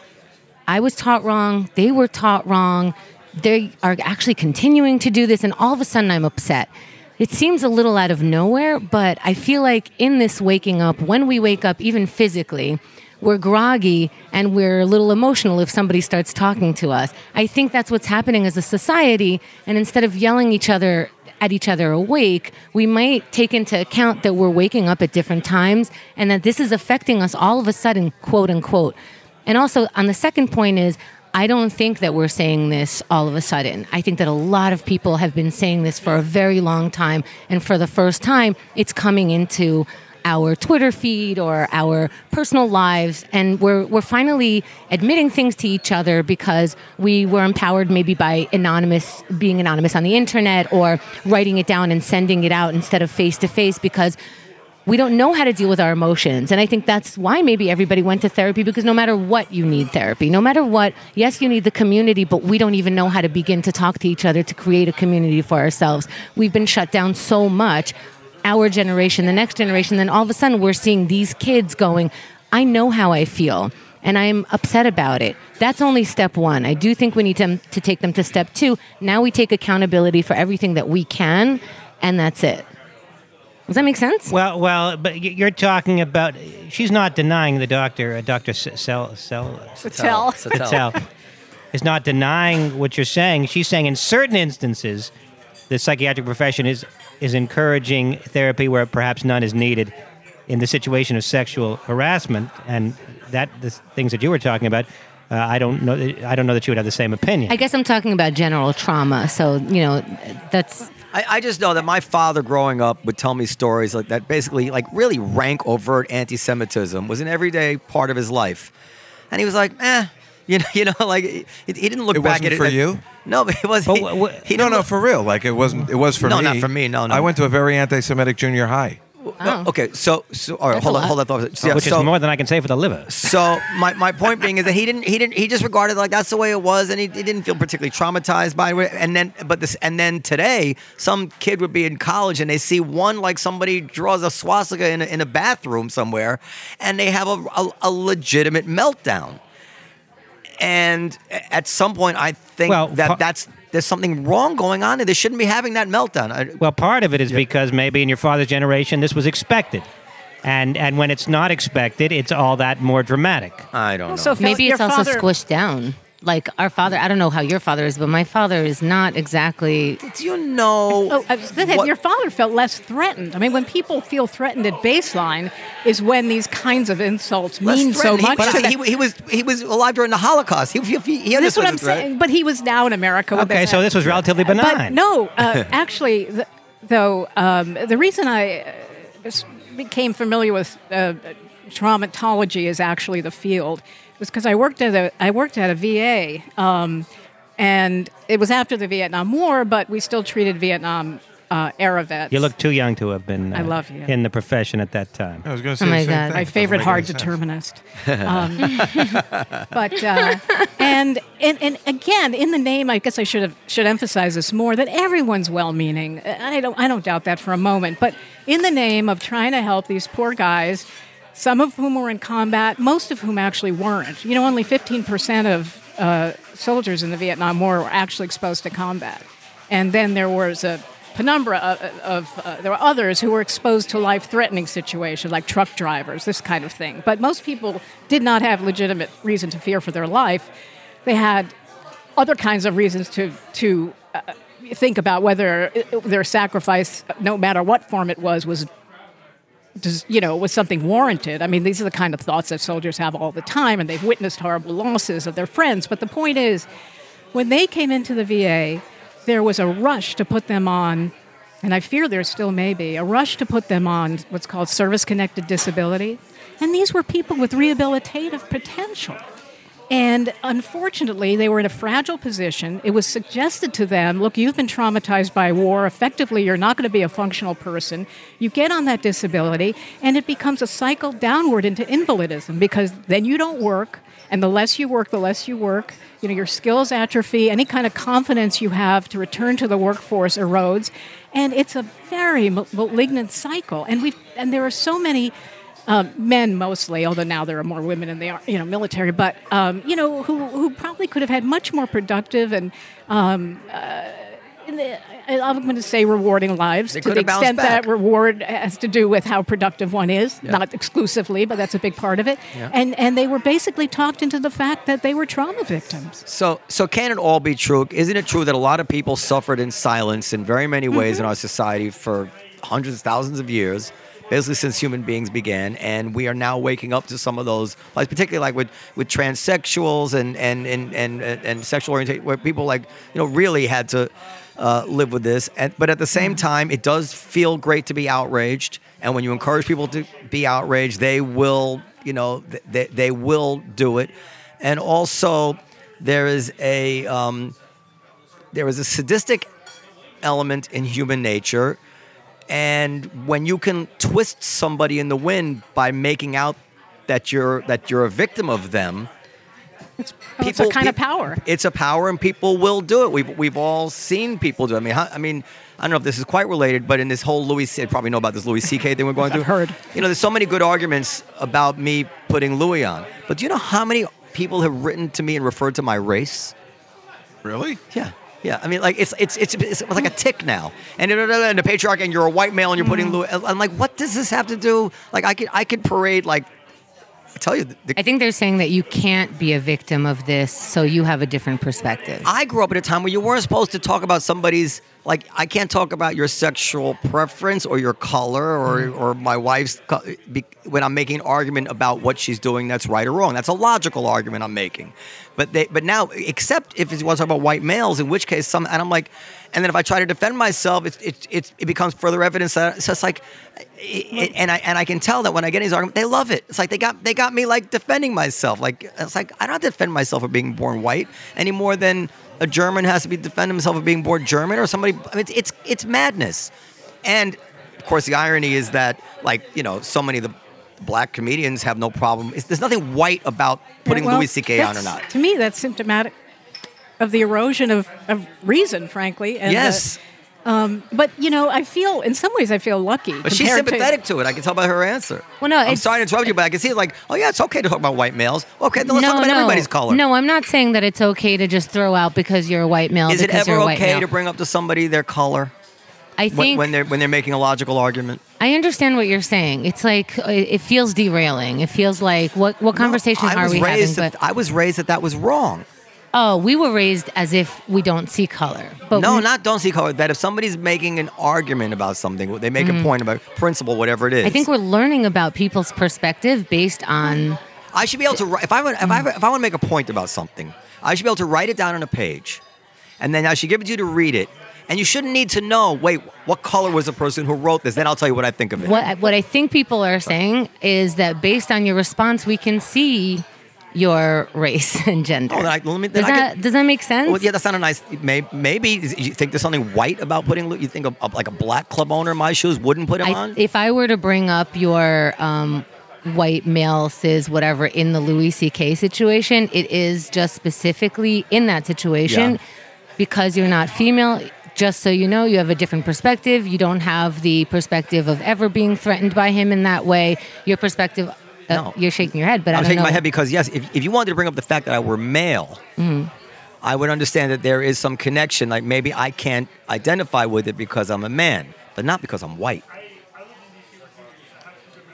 I was taught wrong. They were taught wrong. They are actually continuing to do this. And all of a sudden, I'm upset. It seems a little out of nowhere, but I feel like in this waking up, when we wake up, even physically, we're groggy and we're a little emotional if somebody starts talking to us. I think that's what's happening as a society. And instead of yelling each other at each other awake, we might take into account that we're waking up at different times and that this is affecting us all of a sudden, quote unquote. And also, on the second point is, I don't think that we're saying this all of a sudden. I think that a lot of people have been saying this for a very long time. And for the first time, it's coming into our Twitter feed or our personal lives, and we're we're finally admitting things to each other because we were empowered maybe by anonymous being anonymous on the internet or writing it down and sending it out instead of face to face because we don't know how to deal with our emotions. And I think that's why maybe everybody went to therapy because no matter what, you need therapy. No matter what, yes, you need the community, but we don't even know how to begin to talk to each other to create a community for ourselves. We've been shut down so much. Our generation, the next generation, then all of a sudden we're seeing these kids going, I know how I feel and I'm upset about it. That's only step one. I do think we need to, to take them to step two. Now we take accountability for everything that we can, and that's it. Does that make sense? Well, well, but you're talking about. She's not denying the doctor, uh, Doctor Sel Sel Tell. Satel. Patel, is not denying what you're saying. She's saying in certain instances, the psychiatric profession is is encouraging therapy where perhaps none is needed in the situation of sexual harassment and that the things that you were talking about. Uh, I don't know. I don't know that you would have the same opinion. I guess I'm talking about general trauma. So, you know, that's I, I just know that my father growing up would tell me stories like that basically like really rank overt anti-Semitism was an everyday part of his life. And he was like, eh, you know, you know, like he, he didn't look It back wasn't at for it. you? No, but it was. But he, wha- wha- he no, didn't no, look- for real. Like it wasn't. It was for No, me. No, not for me, no, no. I went to a very anti-Semitic junior high. no, oh. okay, so so all right, That's hold a on, hold on, thought. Yeah, which so, is more than I can say for the liver. So my, my point being is that he didn't he didn't he just regarded like that's the way it was and he, he didn't feel particularly traumatized by it and then but this and then today some kid would be in college and they see one like somebody draws a swastika in a, in a bathroom somewhere and they have a, a, a legitimate meltdown and at some point I think Well, that pa- that's there's something wrong going on and they shouldn't be having that meltdown I, Well, part of it is because maybe in your father's generation this was expected. And and when it's not expected, it's all that more dramatic. I don't know So maybe your it's also father- squished down. Like our father, I don't know how your father is, but my father is not exactly. do you know Oh, I was gonna say, what- your father felt less threatened. I mean, when people feel threatened at baseline, is when these kinds of insults less mean so threatened. He- much. but to he, he was he was alive during the Holocaust he, he, he This is what I'm the threat. saying. But he was now in America. with Okay, so this was relatively But benign. no, uh, actually, th- though, um, the reason I uh, became familiar with uh, traumatology is actually the field was because I worked at a I worked at a VA, um, and it was after the Vietnam War, but we still treated Vietnam uh, era vets. You look too young to have been uh, I love you. in the profession at that time. I was going to say Oh my the same God. thing. my favorite hard determinist. Um, but uh, and, and and again, in the name, I guess I should have should emphasize this more that everyone's well-meaning. I don't I don't doubt that for a moment. But in the name of trying to help these poor guys, some of whom were in combat, most of whom actually weren't. You know, only 15% of uh, soldiers in the Vietnam War were actually exposed to combat, and then there was a penumbra of, of uh, there were others who were exposed to life-threatening situations like truck drivers this kind of thing. But most people did not have legitimate reason to fear for their life. They had other kinds of reasons to to uh, think about whether uh, their sacrifice no matter what form it was was does, you know, was something warranted. I mean, these are the kind of thoughts that soldiers have all the time, and they've witnessed horrible losses of their friends. But the point is, when they came into the VA, there was a rush to put them on, and I fear there still may be, a rush to put them on what's called service connected disability. And these were people with rehabilitative potential. And unfortunately, they were in a fragile position. It was suggested to them look, you've been traumatized by war. Effectively, you're not going to be a functional person. You get on that disability, and it becomes a cycle downward into invalidism because then you don't work. And the less you work, the less you work. You know, your skills atrophy. Any kind of confidence you have to return to the workforce erodes, and it's a very malignant cycle. And we've, and there are so many um, men mostly, although now there are more women in the you know military, but um, you know who who probably could have had much more productive and um, uh, the, I- I'm going to say rewarding lives They to the extent that reward has to do with how productive one is, not exclusively, but that's a big part of it. And and they were basically talked into the fact that they were trauma victims. So, so can it all be true? Isn't it true that a lot of people suffered in silence in very many ways Mm-hmm. in our society for hundreds, thousands of years, basically since human beings began, and we are now waking up to some of those, like particularly like with with transsexuals and and and and, and, and sexual orientation, where people like you know really had to. Uh, live with this, and, but at the same time, it does feel great to be outraged. And when you encourage people to be outraged, they will, you know, they, they will do it. And also, there is a um, there is a sadistic element in human nature and when you can twist somebody in the wind by making out that you're that you're a victim of them It's, well, it's a kind of power. it's a power and people will do it we've, we've all seen people do it i mean i mean i don't know if this is quite related but in this whole louis C- probably know about this louis ck thing we're going I've through heard. you know there's so many good arguments about me putting louis on but do you know how many people have written to me and referred to my race Really? yeah. Yeah, I mean, like it's it's it's, it's like a tick now, and, and the patriarch, and you're a white male, and you're putting. Mm. Louis, I'm like, what does this have to do? Like, I could I could parade like, I tell you, the, I think they're saying that you can't be a victim of this, so you have a different perspective. I grew up at a time where you weren't supposed to talk about somebody's like I can't talk about your sexual preference or your color or Mm-hmm. or my wife's co- be, when I'm making an argument about what she's doing that's right or wrong. That's a logical argument I'm making. But they but now except if to talk about white males, in which case some and I'm like, and then if I try to defend myself, it's it it, it becomes further evidence that so it's just like. It, it- and I and I can tell that when I get in these arguments, they love it. It's like they got they got me like defending myself. Like it's like I don't have to defend myself for being born white any more than a German has to be defend himself of being born German or somebody. I mean, it's it's, it's madness. And of course, the irony is that like you know, so many of the black comedians have no problem. It's, there's nothing white about putting Well, Louis C.K. on or not. To me, that's symptomatic of the erosion of, of reason, frankly. And the- yes, but you know, I feel in some ways I feel lucky. but she's compared to- sympathetic to, it. I can tell by her answer. Well, no, I'm sorry to interrupt you, but I can see it like, oh yeah, it's okay to talk about white males. Okay, then let's talk about everybody's color. No, I'm not saying that it's okay to just throw out because you're a white male. Is it ever you're a white okay to bring up to somebody their color I think when they're when they're making a logical argument? I understand what you're saying. It's like uh, it feels derailing. It feels like what what conversation I are we having? But I was raised that that was wrong. Oh, we were raised as if we don't see color. But No, we- not don't see color. That if somebody's making an argument about something, they make a point about principle, whatever it is. Mm-hmm. I think we're learning about people's perspective based on. I should be able to if I would, if I if I want to make a point about something, I should be able to write it down on a page, and then I should give it to you to read it. And you shouldn't need to know. Wait, what color was the person who wrote this? Then I'll tell you what I think of it. What what I think people are saying is that based on your response, we can see your race and gender. Oh, then I- let me- does that can- does that make sense? Well, yeah, that's not a nice. May, maybe you think there's something white about putting. You think a, a- like a black club owner in my shoes wouldn't put him I, on? if I were to bring up your um, white male cis whatever in the Louis C.K. situation, it is just specifically in that situation Yeah. because you're not female. Just so you know, you have a different perspective. You don't have the perspective of ever being threatened by him in that way. Your perspective. Uh, No. You're shaking your head, but I I'm don't shaking know. my head because yes, if, if you wanted to bring up the fact that I were male, Mm-hmm. I would understand that there is some connection. Like maybe I can't identify with it because I'm a man, but not because I'm white.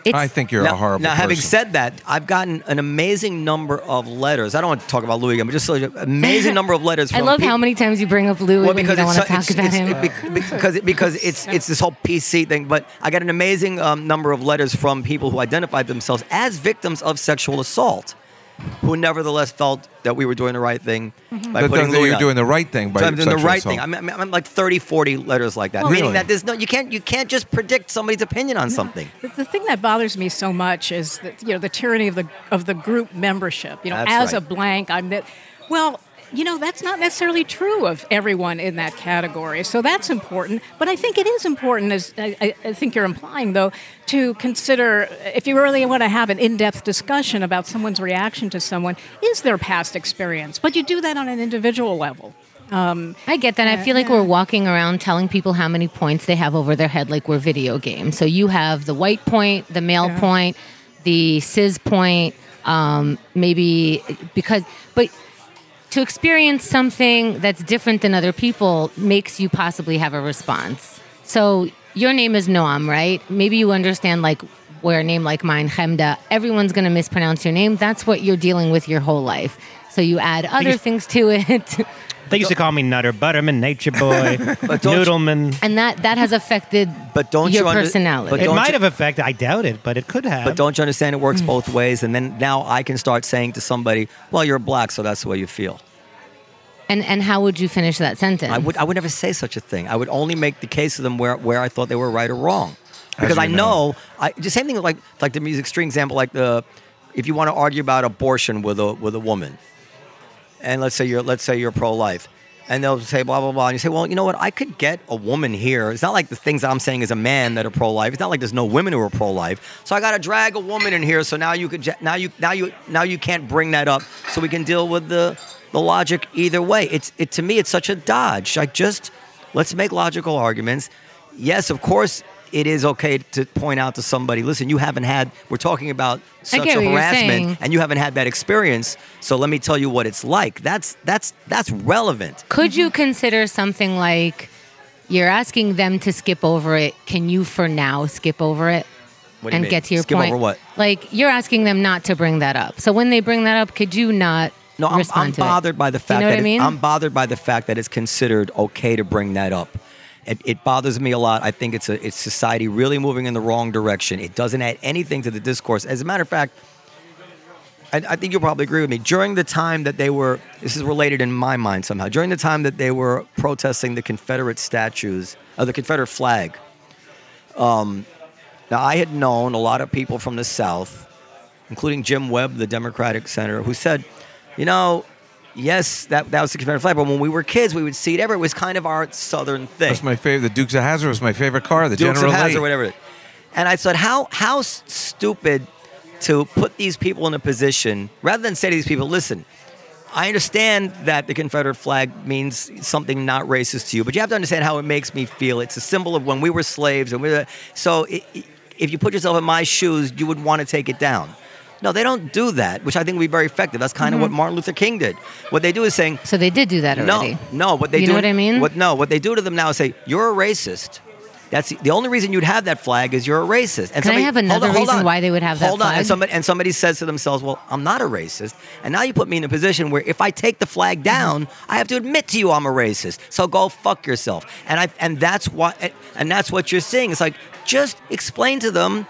It's- I think you're now, a horrible person. now having person. said that, I've gotten an amazing number of letters. I don't want to talk about Louis again, but just an amazing number of letters. I love peop- how many times you bring up Louis well, when you because don't want to it's, talk about it's, him. it be- because it, because it's it's this whole PC thing. But I got an amazing um, number of letters from people who identified themselves as victims of sexual assault, who nevertheless felt that we were doing the right thing mm-hmm. by That putting doesn't- Louis you're on. doing the right thing by So I'm doing the right assault. thing. I'm, I'm, I'm like 30, 40 letters like that, Well, meaning really? that there's no you can't you can't just predict somebody's opinion on something. The, the thing that bothers me so much is that you know the tyranny of the of the group membership. You know, That's as a blank, I'm that. Well, you know that's not necessarily true of everyone in that category. So that's important. But I think it is important, as I, I- think you're implying, though, to consider if you really want to have an in-depth discussion about someone's reaction to someone, is their past experience. But you do that on an individual level. I get that. I feel like we're walking around telling people how many points they have over their head, like we're video games. So you have the white point, the male Yeah. point, the cis point, um, maybe because, but to experience something that's different than other people makes you possibly have a response. So your name is Noam, right? Maybe you understand like where a name like mine, Chemda, everyone's going to mispronounce your name. That's what you're dealing with your whole life. So you add other things to it. They used to call me Nutter Butterman, Nature Boy, But don't you- Noodleman. and that that has affected But don't your you under- personality. but It don't might you- have affected. I doubt it, but it could have. But don't you understand it works mm. both ways? And then now I can start saying to somebody, "Well, you're black, so that's the way you feel." and and how would you finish that sentence? I would I would never say such a thing. I would only make the case of them where, where I thought they were right or wrong. Because you I know, I the same thing like like the music string example, like the if you want to argue about abortion with a with a woman, and let's say you're let's say you're pro life. And they'll say blah blah blah, and you say, well, you know what? I could get a woman here. It's not like the things I'm saying as a man that are pro life. It's not like there's no women who are pro life. So I got to drag a woman in here. So now you could now you now you now you can't bring that up. So we can deal with the the logic either way. It's it to me it's such a dodge. Like just let's make logical arguments. Yes, of course it is okay to point out to somebody, listen, you haven't had we're talking about I sexual get what you're harassment and you haven't had that experience. So let me tell you what it's like. That's that's that's relevant. Could you mm-hmm. consider something like you're asking them to skip over it? Can you, for now, skip over it What and mean? get to your Skip point? over what? Like you're asking them not to bring that up. So when they bring that up, could you not No, I'm, I'm to it? bothered by the Do you know that what I it- mean? I'm bothered by the fact that it's considered okay to bring that up. It, it bothers me a lot. I think it's a it's society really moving in the wrong direction. It doesn't add anything to the discourse. As a matter of fact, I, I think you'll probably agree with me. During the time that they were, this is related in my mind somehow. During the time that they were protesting the Confederate statues, uh, the Confederate flag. Um, now I had known a lot of people from the South, including Jim Webb, the Democratic senator, who said, you know, yes, that, that was the Confederate flag, but when we were kids, we would see it everywhere. It was kind of our Southern thing. That's my favorite. The Dukes of Hazzard was my favorite car. The Dukes General of Hazzard, Lee. whatever. And I thought, how how stupid to put these people in a position rather than say to these people, listen, I understand that the Confederate flag means something not racist to you, but you have to understand how it makes me feel. It's a symbol of when we were slaves, and we were, so i i if you put yourself in my shoes, you would want to take it down. No, they don't do that, which I think would be very effective. That's kind of what mm-hmm. Martin Luther King did. What they do is saying, So they did do that already. no, no. What they You do, know what I mean? What no, what they do to them now is say you're a racist. That's the, the only reason you'd have that flag is you're a racist. And Can I have hold another on, hold reason on. why they would have that flag. Hold on, and somebody and somebody says to themselves, "Well, I'm not a racist," and now you put me in a position where if I take the flag mm-hmm. down, I have to admit to you I'm a racist. So go fuck yourself. And I and that's what and that's what you're seeing. It's like just explain to them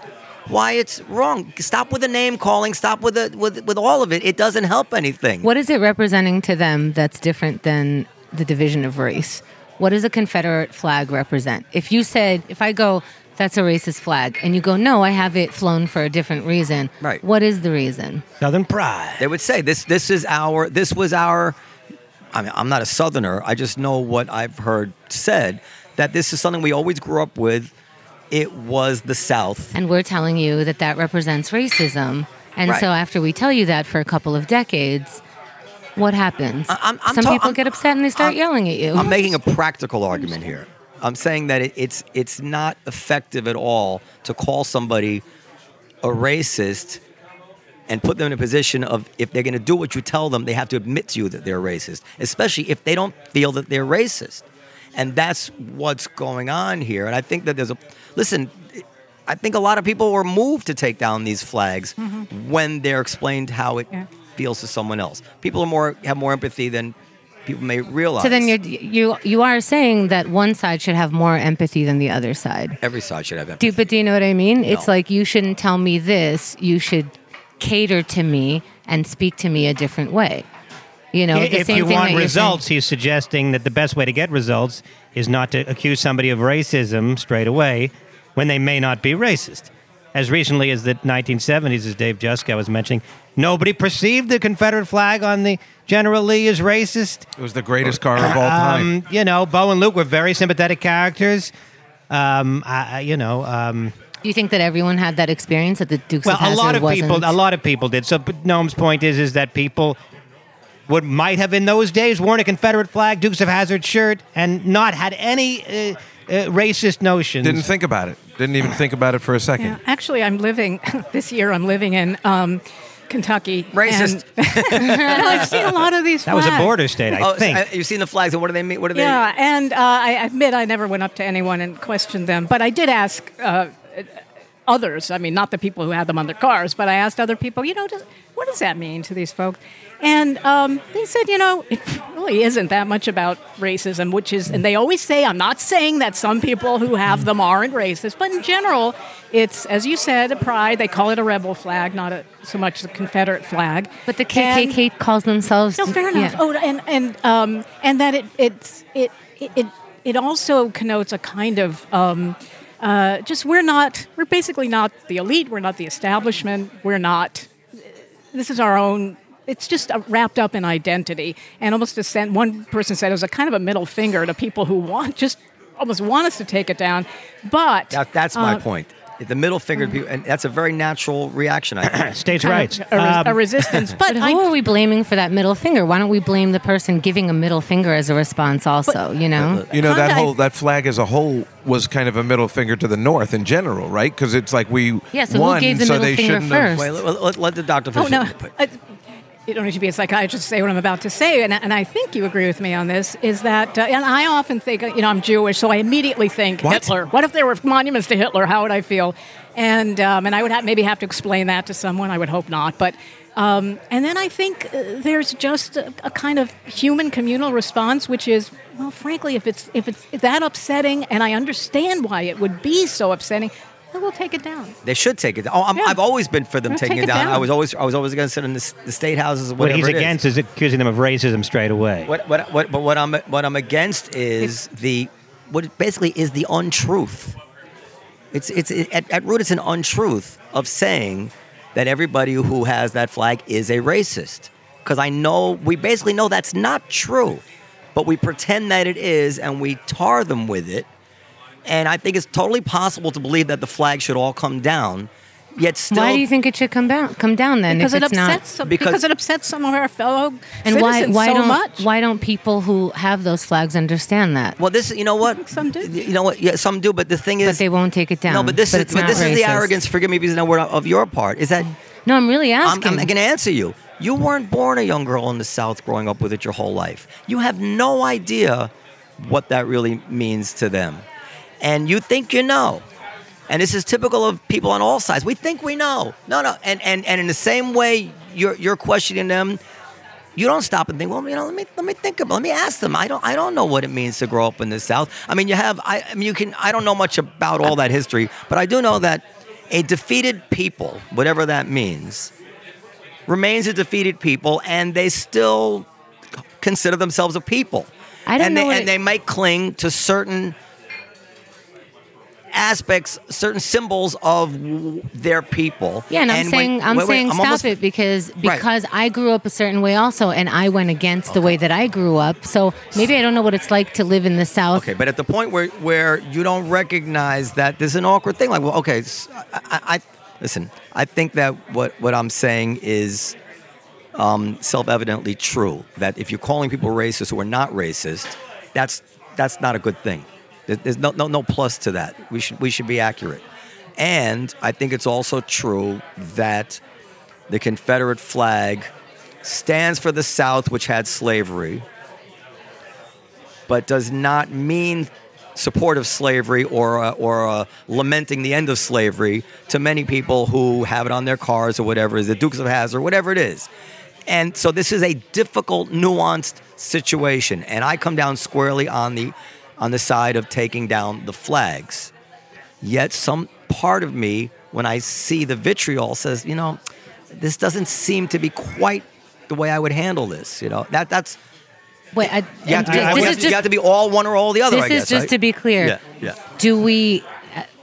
why it's wrong. Stop with the name calling. Stop with the with with all of it. It doesn't help anything. What is it representing to them that's different than the division of race? What does a Confederate flag represent? If you said, if I go, that's a racist flag, and you go, no, I have it flown for a different reason. Right. What is the reason? Southern pride. they would say this this is our this was our I mean I'm not a southerner I just know what I've heard said that this is something we always grew up with it was the south And we're telling you that that represents racism. And Right. so after we tell you that for a couple of decades, what happens? I'm- I'm Some ta- people I'm- get upset and they start yelling at you. I'm making a practical argument here I'm saying that it, it's it's not effective at all to call somebody a racist and put them in a position of if they're going to do what you tell them, they have to admit to you that they're racist, especially if they don't feel that they're racist. And that's what's going on here. And I think that there's a listen. I think a lot of people were moved to take down these flags mm-hmm. when they're explained how it Yeah. feels to someone else. People are more have more empathy than people may realize. so then you're, you you are saying that one side should have more empathy than the other side. every side should have empathy. Do, but do you know what I mean? It's like you shouldn't tell me this. You should cater to me and speak to me a different way. You know, the if you thing want results, saying- he's suggesting that the best way to get results is not to accuse somebody of racism straight away when they may not be racist. As recently as the 1970s, as Dave Juskow was mentioning, nobody perceived the Confederate flag on the General Lee as racist. It was the greatest car of all time. Um, you know, Bo and Luke were very sympathetic characters. Um, I, I- you know, um, Do you think that everyone had that experience that the Dukes well, of a lot of wasn't? people, a lot of people did. So, but Noam's point is, is that people would might have in those days worn a Confederate flag, Dukes of Hazzard shirt, and not had any uh, uh, racist notions. Didn't think about it. Didn't even think about it for a second. Yeah, actually, I'm living this year. I'm living in um, Kentucky. Racist. And, and I've seen a lot of these. that was a flags. border state, I Oh, think. uh, you've seen the flags, and what do they mean? What do they? Yeah, and uh, I admit I never went up to anyone and questioned them, but I did ask uh, others. I mean, not the people who had them on their cars, but I asked other people. You know, does, what does that mean to these folks? And um, they said, you know, it really isn't that much about racism, which is, and they always say, I'm not saying that some people who have them aren't racist, but in general, it's, as you said, a pride. They call it a rebel flag, not a, so much the Confederate flag. but the And- KKK calls themselves. no, fair enough. Yeah. Oh, and and um, and that it it's it it it also connotes a kind of um, uh, just we're not we're basically not the elite. We're not the establishment. We're not. This is our own. It's just wrapped up in identity, and almost a sen- one person said it was a kind of a middle finger to people who want just almost want us to take it down. But That, that's my uh, point. The middle finger, to people, and that's a very natural reaction. I think. States' kind rights. of a, res- Um, a resistance. But But I, who are we blaming for that middle finger? Why don't we blame the person giving a middle finger as a response? Also, you know. Uh, uh, you know that whole that flag as a whole was kind of a middle finger to the North in general, right? Because it's like we Yeah, so who won, gave the so middle they finger shouldn't have- first? Wait, let, let- let the doctor Oh no, it. Uh, you don't need to be a psychiatrist to say what I'm about to say, and, and I think you agree with me on this. Is that, uh, and I often think, you know, I'm Jewish, so I immediately think What? Hitler. What if there were monuments to Hitler? How would I feel? And um, and I would have, maybe have to explain that to someone. I would hope not, but. Um, and then I think uh, there's just a, a kind of human communal response, which is, well, frankly, if it's if it's that upsetting, and I understand why it would be so upsetting, then we'll take it down. They should take it. down. Oh, I'm, Yeah. I've always been for them Well, taking take it it down. down. I was always I was always against it in the, the state houses. What he's it is. against is accusing them of racism straight away. What, what, what, but what I'm what I'm against is the what basically is the untruth. It's it's it, at, at root it's an untruth of saying that everybody who has that flag is a racist. Because I know we basically know that's not true, but we pretend that it is and we tar them with it. And I think it's totally possible to believe that the flag should all come down. Yet still, Why do you think it should come down? Come down then Because if it it's not. upsets some, Because- because, it upsets some of our fellow And why citizens why so don't much. why don't people who have those flags understand that? Well, this you know what Some do. You know what? Yeah, some do. But the thing is, But they won't take it down. No, but this is it's but not this is the arrogance. Forgive me, because no word of your part is that No, I'm really I'm, asking. I'm going to answer you. You weren't born a young girl in the South, growing up with it your whole life. You have no idea what that really means to them, and you think you know. And this is typical of people on all sides. We think we know. No, no. And and, and in the same way, you're you're questioning them. You don't stop and think. Well, you know, let me let me think about. Let me ask them. I don't I don't know what it means to grow up in the South. I mean, you have. I, I mean, you can. I don't know much about all that history, but I do know that a defeated people, whatever that means, remains a defeated people, and they still consider themselves a people. I don't and know they and it- they might cling to certain aspects, certain symbols of their people. Yeah, and I'm when- saying I'm wait, wait, saying I'm stop almost- it because Right. because I grew up a certain way also, and I went against the way that I grew up. So maybe I don't know what it's like to live in the South. Okay, but at the point where where you don't recognize that there's an awkward thing, like, well, okay, I- I- listen. I think that what what I'm saying is um, self-evidently true. That if you're calling people racist who are not racist, that's that's not a good thing. There- There's no no no plus to that. We should we should be accurate. And I think it's also true that the Confederate flag stands for the South, which had slavery but does not mean support of slavery or uh, or uh, lamenting the end of slavery to many people who have it on their cars or whatever is, the Dukes of Hazzard, whatever it is. And so this is a difficult, nuanced situation, and I come down squarely on the on the side of taking down the flags. Yet some part of me, when I see the vitriol, says, you know, this doesn't seem to be quite the way I would handle this. You know, that that's Wait, I, you have, to be, this you is have to- just you have to be all one or all the other. this I guess, is just right? to be clear. Yeah, yeah. Do we?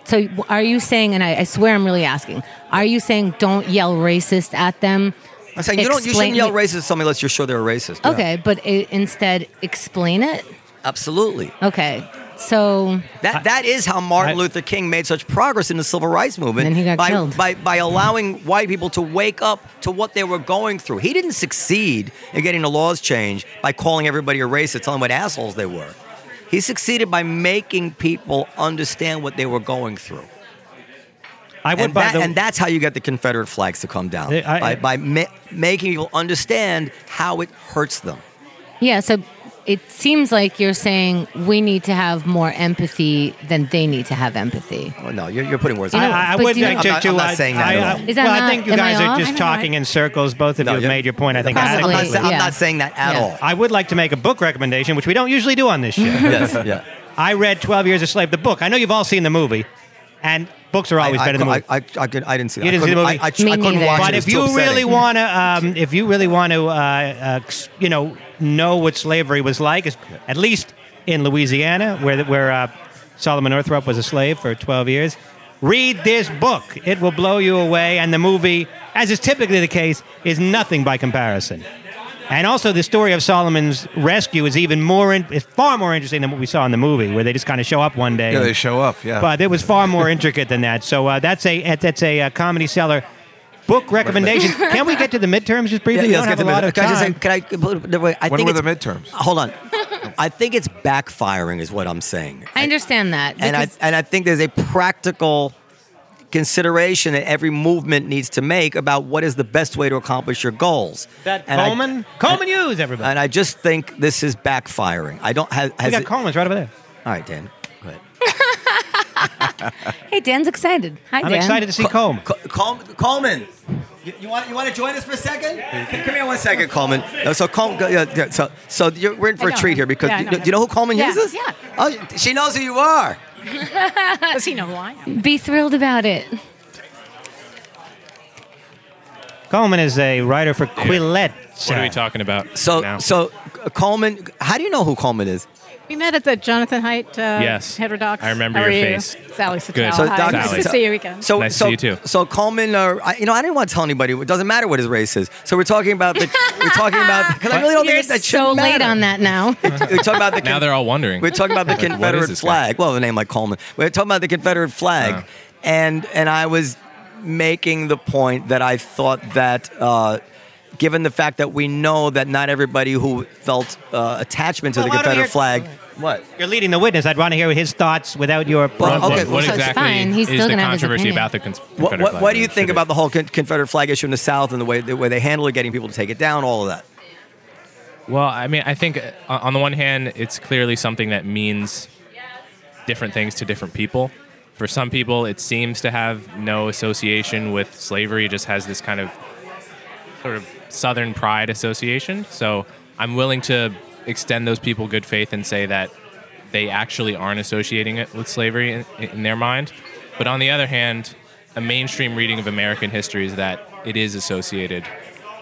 So are you saying? And I, I swear I'm really asking. Are you saying don't yell racist at them? I'm saying you don't. You shouldn't yell racist at somebody unless you're sure they're a racist. Yeah. Okay, but i instead explain it. Absolutely. Okay, so That that is how Martin I- Luther King made such progress in the civil rights movement. And then he got by, killed. by by allowing white people to wake up to what they were going through. He didn't succeed in getting the laws changed by calling everybody a racist, telling them what assholes they were. He succeeded by making people understand what they were going through. I would and, buy that, the, and that's how you get the Confederate flags to come down I- I- by, by ma- making people understand how it hurts them. yeah, so it seems like you're saying we need to have more empathy than they need to have empathy. Oh, no, you're, you're putting words. In know, my I, I would do you- like I'm to. not- to, I'm not saying that I, at all. Is that well, I think you guys are just talking right? in circles. Both of No, you have made your point. I think I'm not, I'm yeah. not saying that at Yeah. all. I would like to make a book recommendation, which we don't usually do on this show. yes, yeah. I read 12 Years a Slave, the book. I know you've all seen the movie, and books are always I, better than the movie. I, I, I, I didn't see that. You didn't see the movie? I, I, Me I couldn't watch but it. if It's too you really want to, um, if you really want to, uh, uh, you know, know what slavery was like, at least in Louisiana, where where uh, Solomon Northup was a slave for 12 years, read this book. It will blow you away. And the movie, as is typically the case, is nothing by comparison. And also, the story of Solomon's rescue is even more, in, is far more interesting than what we saw in the movie, where they just kind of show up one day. Yeah, they show up. Yeah. but it was far more intricate than that. So uh, that's a that's a, uh Comedy Cellar book recommendation. Can we get to the midterms just briefly? Yeah, yeah, let's get to the- of Can I time. just say, can I put it the? I when think were the midterms? Hold on. I think it's backfiring, is what I'm saying. I understand that. and I and I think there's a practical consideration that every movement needs to make about what is the best way to accomplish your goals. that and I- Coleman Coleman Hughes, everybody. and I just think this is backfiring. I don't have. we got it, Coleman's right over there. all right, Dan. Go ahead. hey, Dan's excited. Hi, I'm Dan. excited to see Coleman. Co- Col- Coleman. You, you want you want to join us for a second? Come here one second, Coleman. No, so Coleman, yeah, yeah, so so you're, we're in for a treat here because Yeah, I you, know do you know who Coleman Yeah, is? yeah. Oh, she knows who you are. Does he know who I am? Be thrilled about it. Coleman is a writer for Quillette. What are we talking about? So now? so uh, Coleman, how do you know who Coleman is? We met at the Jonathan Haidt uh, Yes. heterodox. I remember How your are you? face. Sally Satel. So, Hi. Doc- Nice to see you again. So, Nice to so, see you too. So Coleman, uh, I, you know, I didn't want to tell anybody. It doesn't matter what his race is. So we're talking about the. we're talking about because I really don't You're think that so shouldn't late on that now. We're talking about the. now they're all wondering. We're talking about the Like, Confederate this guy? flag. Well, a name like Coleman. We're talking about the Confederate flag, Uh. and and I was making the point that I thought that. Uh, Given the fact that we know that not everybody who felt uh, attachment to Well, the why don't we Confederate flag, what? You're leading the witness. I'd want to hear his thoughts without your. Well, What, okay, what, what so it's exactly fine. He's is still the gonna have his controversy about the cons- What, Confederate what, flag? what do you think about the whole con- Confederate flag issue in the South and the way the way they handle it, getting people to take it down, all of that? Well, I mean, I think uh, on the one hand, it's clearly something that means different things to different people. For some people, it seems to have no association with slavery. It just has this kind of sort of Southern pride association. So I'm willing to extend those people good faith and say that they actually aren't associating it with slavery in, in their mind. But on the other hand, a mainstream reading of American history is that it is associated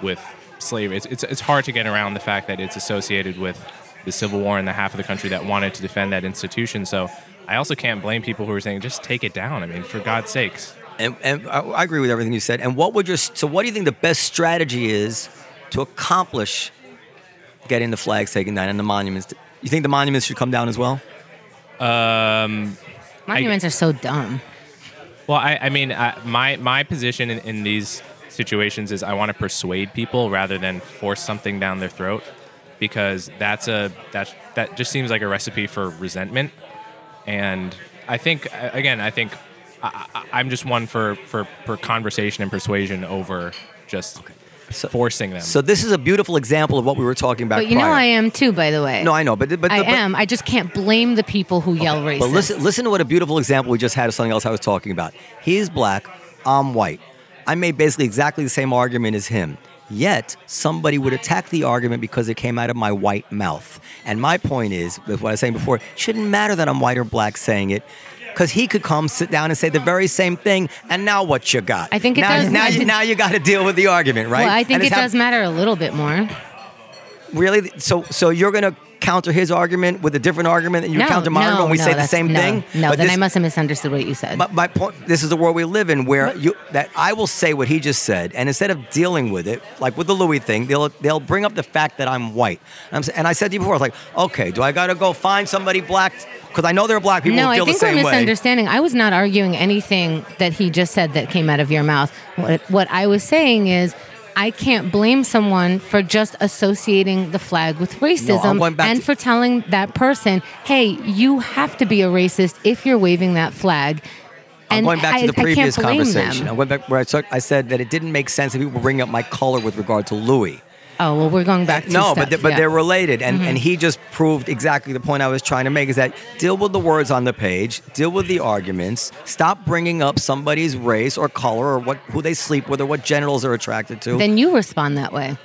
with slavery. It's, it's, it's hard to get around the fact that it's associated with the Civil War and the half of the country that wanted to defend that institution. So I also can't blame people who are saying, just take it down. I mean, for God's sakes. And, and I, I agree with everything you said. And what would your so what do you think the best strategy is to accomplish getting the flags taken down and the monuments? You think the monuments should come down as well? Monuments are so dumb. Well, I, I mean, uh, my my position in, in these situations is I want to persuade people rather than force something down their throat, because that's a that that just seems like a recipe for resentment. And I think again, I think I, I, I'm just one for, for for conversation and persuasion over just So- forcing them. So this is a beautiful example of what we were talking about. But you know. I am too, by the way. No, I know, but but I but, am. I just can't blame the people who yell racist. But listen, listen to what a beautiful example we just had of something else I was talking about. He's black, I'm white. I made basically exactly the same argument as him. Yet somebody would attack the argument because it came out of my white mouth. And my point is, with what I was saying before, it shouldn't matter that I'm white or black saying it. Because he could come, sit down, and say the very same thing, and now what you got? I think it now, does- Now, I you, now you got to deal with the argument, right? Well, I think And it it's hap- does matter a little bit more. Really? So, so you're going to counter his argument with a different argument, and you no, counter mine no, when we no, say the same no, thing? No, But then this- I must have misunderstood what you said. My, my point. This is the world we live in, where you that I will say what he just said, and instead of dealing with it, like with the Louis thing, they'll they'll bring up the fact that I'm white. And, I'm, and I said to you before, I was like, okay, do I got to go find somebody black? Because I know there are black people no, who I think the we're same way. misunderstanding. I was not arguing anything that he just said that came out of your mouth. What, what I was saying is, I can't blame someone for just associating the flag with racism back and to- for telling that person, "Hey, you have to be a racist if you're waving that flag." I'm And going back I, to the I previous blame conversation. I went back where I, took, I said that it didn't make sense that people were bringing up my color with regard to Louis. Oh well, we're going back. to no, stuff, but but yeah. they're related, and Mm-hmm. and he just proved exactly the point I was trying to make is that deal with the words on the page, deal with the arguments, stop bringing up somebody's race or color or what who they sleep with or what genitals they're attracted to. Then you respond that way.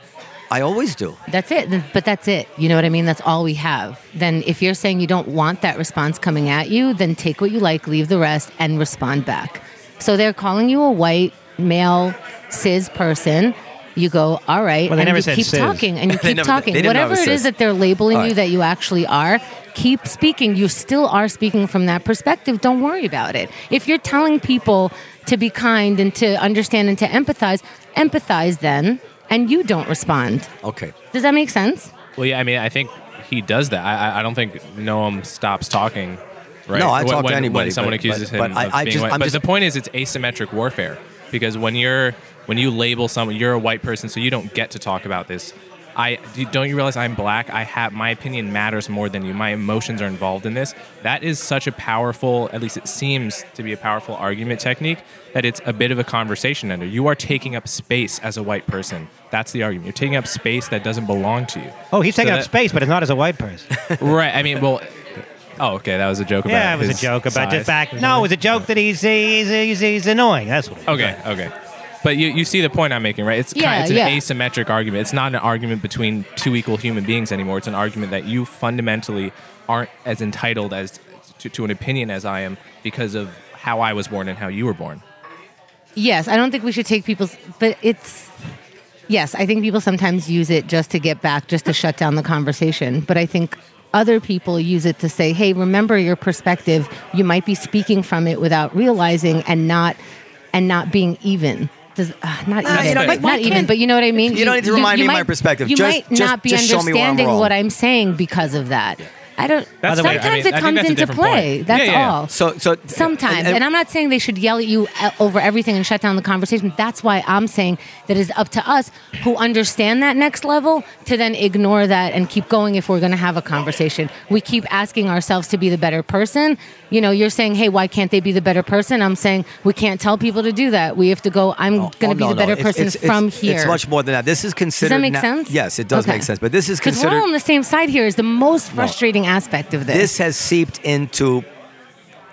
I always do. That's it. But that's it. You know what I mean? That's all we have. Then if you're saying you don't want that response coming at you, then take what you like, leave the rest, and respond back. So they're calling you a white male cis person. You go, all right, Well, they and never you keep cis. talking, and you keep never- talking. they didn't know Whatever it it is that they're labeling All you that you actually are, keep speaking. You still are speaking from that perspective. Don't worry about it. If you're telling people to be kind and to understand and to empathize, empathize then, and you don't respond. Okay. Does that make sense? Well, yeah, I mean, I think he does that. I, I- I don't think Noam stops talking. Right? No, I when, talk to anybody, When someone but- accuses but- him but I- of I being just- white. I'm but just- the point is, it's asymmetric warfare because when you're when you label someone, you're a white person, so you don't get to talk about this. I do- don't you realize I'm black? I have my opinion matters more than you. My emotions are involved in this. That is such a powerful, at least it seems to be a powerful argument technique that it's a bit of a conversation ender. You are taking up space as a white person. That's the argument. You're taking up space that doesn't belong to you. Oh, he's So taking up that- space, but it's not as a white person. right. I mean, well. Oh, okay. That was a joke about. yeah, it was a joke about the size. fact. No, it was a joke that he's he's, he's, he's annoying. That's what. Okay. Okay. But you, you see the point I'm making, right? It's Yeah, kind, it's an yeah. asymmetric argument. It's not an argument between two equal human beings anymore. It's an argument that you fundamentally aren't as entitled as to, to an opinion as I am because of how I was born and how you were born. Yes, I don't think we should take people's, but it's. Yes, I think people sometimes use it just to get back, just to shut down the conversation. But I think other people use it to say, "Hey, remember your perspective. You might be speaking from it without realizing, and not, and not being even." Does, uh, not Nah, even, you don't but not even, but you know what I mean. You don't need to remind me of my perspective. You Just- might just- not be just show me where I'm understanding what I'm saying because of that. I don't. By the way, I sometimes mean, I it think comes that's a into different play. point. That's Yeah, yeah, yeah. all. So, so Sometimes, and- and, I'm not saying they should yell at you uh, over everything and shut down the conversation. That's why I'm saying that it's up to us who understand that next level to then ignore that and keep going if we're going to have a conversation. We keep asking ourselves to be the better person. You know, you're saying, hey, why can't they be the better person? I'm saying we can't tell people to do that. We have to go, I'm going to Oh, be no, the no. better It's- person it's- from it's- here. It's much more than that. This is Does considered. that make na- sense? Yes, it does Okay. make sense. But this is Because considered. we're all on the same side here is the most frustrating aspect of this. this has seeped into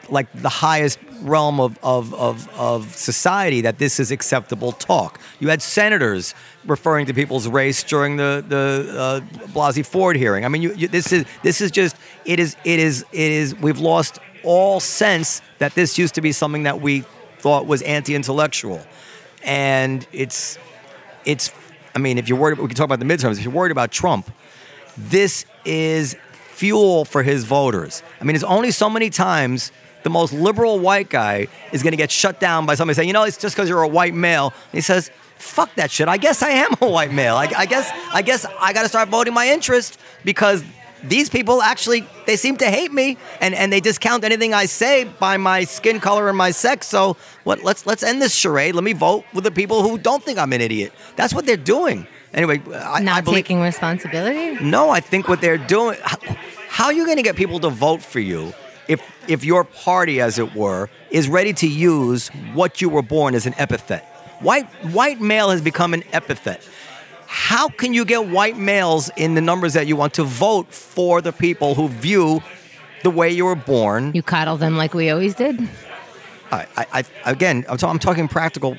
like the highest realm of, of, of, of society that this is acceptable talk. You had senators referring to people's race during the the uh, Blasey Ford hearing. I mean, you, you, this is this is just it is it is it is we've lost all sense that this used to be something that we thought was anti-intellectual, and it's it's. I mean, if you're worried, we can talk about the midterms. If you're worried about Trump, this is fuel for his voters. I mean, there's only so many times the most liberal white guy is going to get shut down by somebody saying, you know, it's just because you're a white male. And he says, fuck that shit. I guess I am a white male. I, I guess I guess I got to start voting my interest because these people actually they seem to hate me and, and they discount anything I say by my skin color and my sex. So what? Let's let's end this charade. Let me vote with the people who don't think I'm an idiot. That's what they're doing. Anyway, I, not I believe, taking responsibility. no, I think what they're doing. How, how are you going to get people to vote for you if if your party, as it were, is ready to use what you were born as an epithet? White white male has become an epithet. How can you get white males in the numbers that you want to vote for the people who view the way you were born? You coddle them like we always did. I, I, I again, I'm, ta- I'm talking practical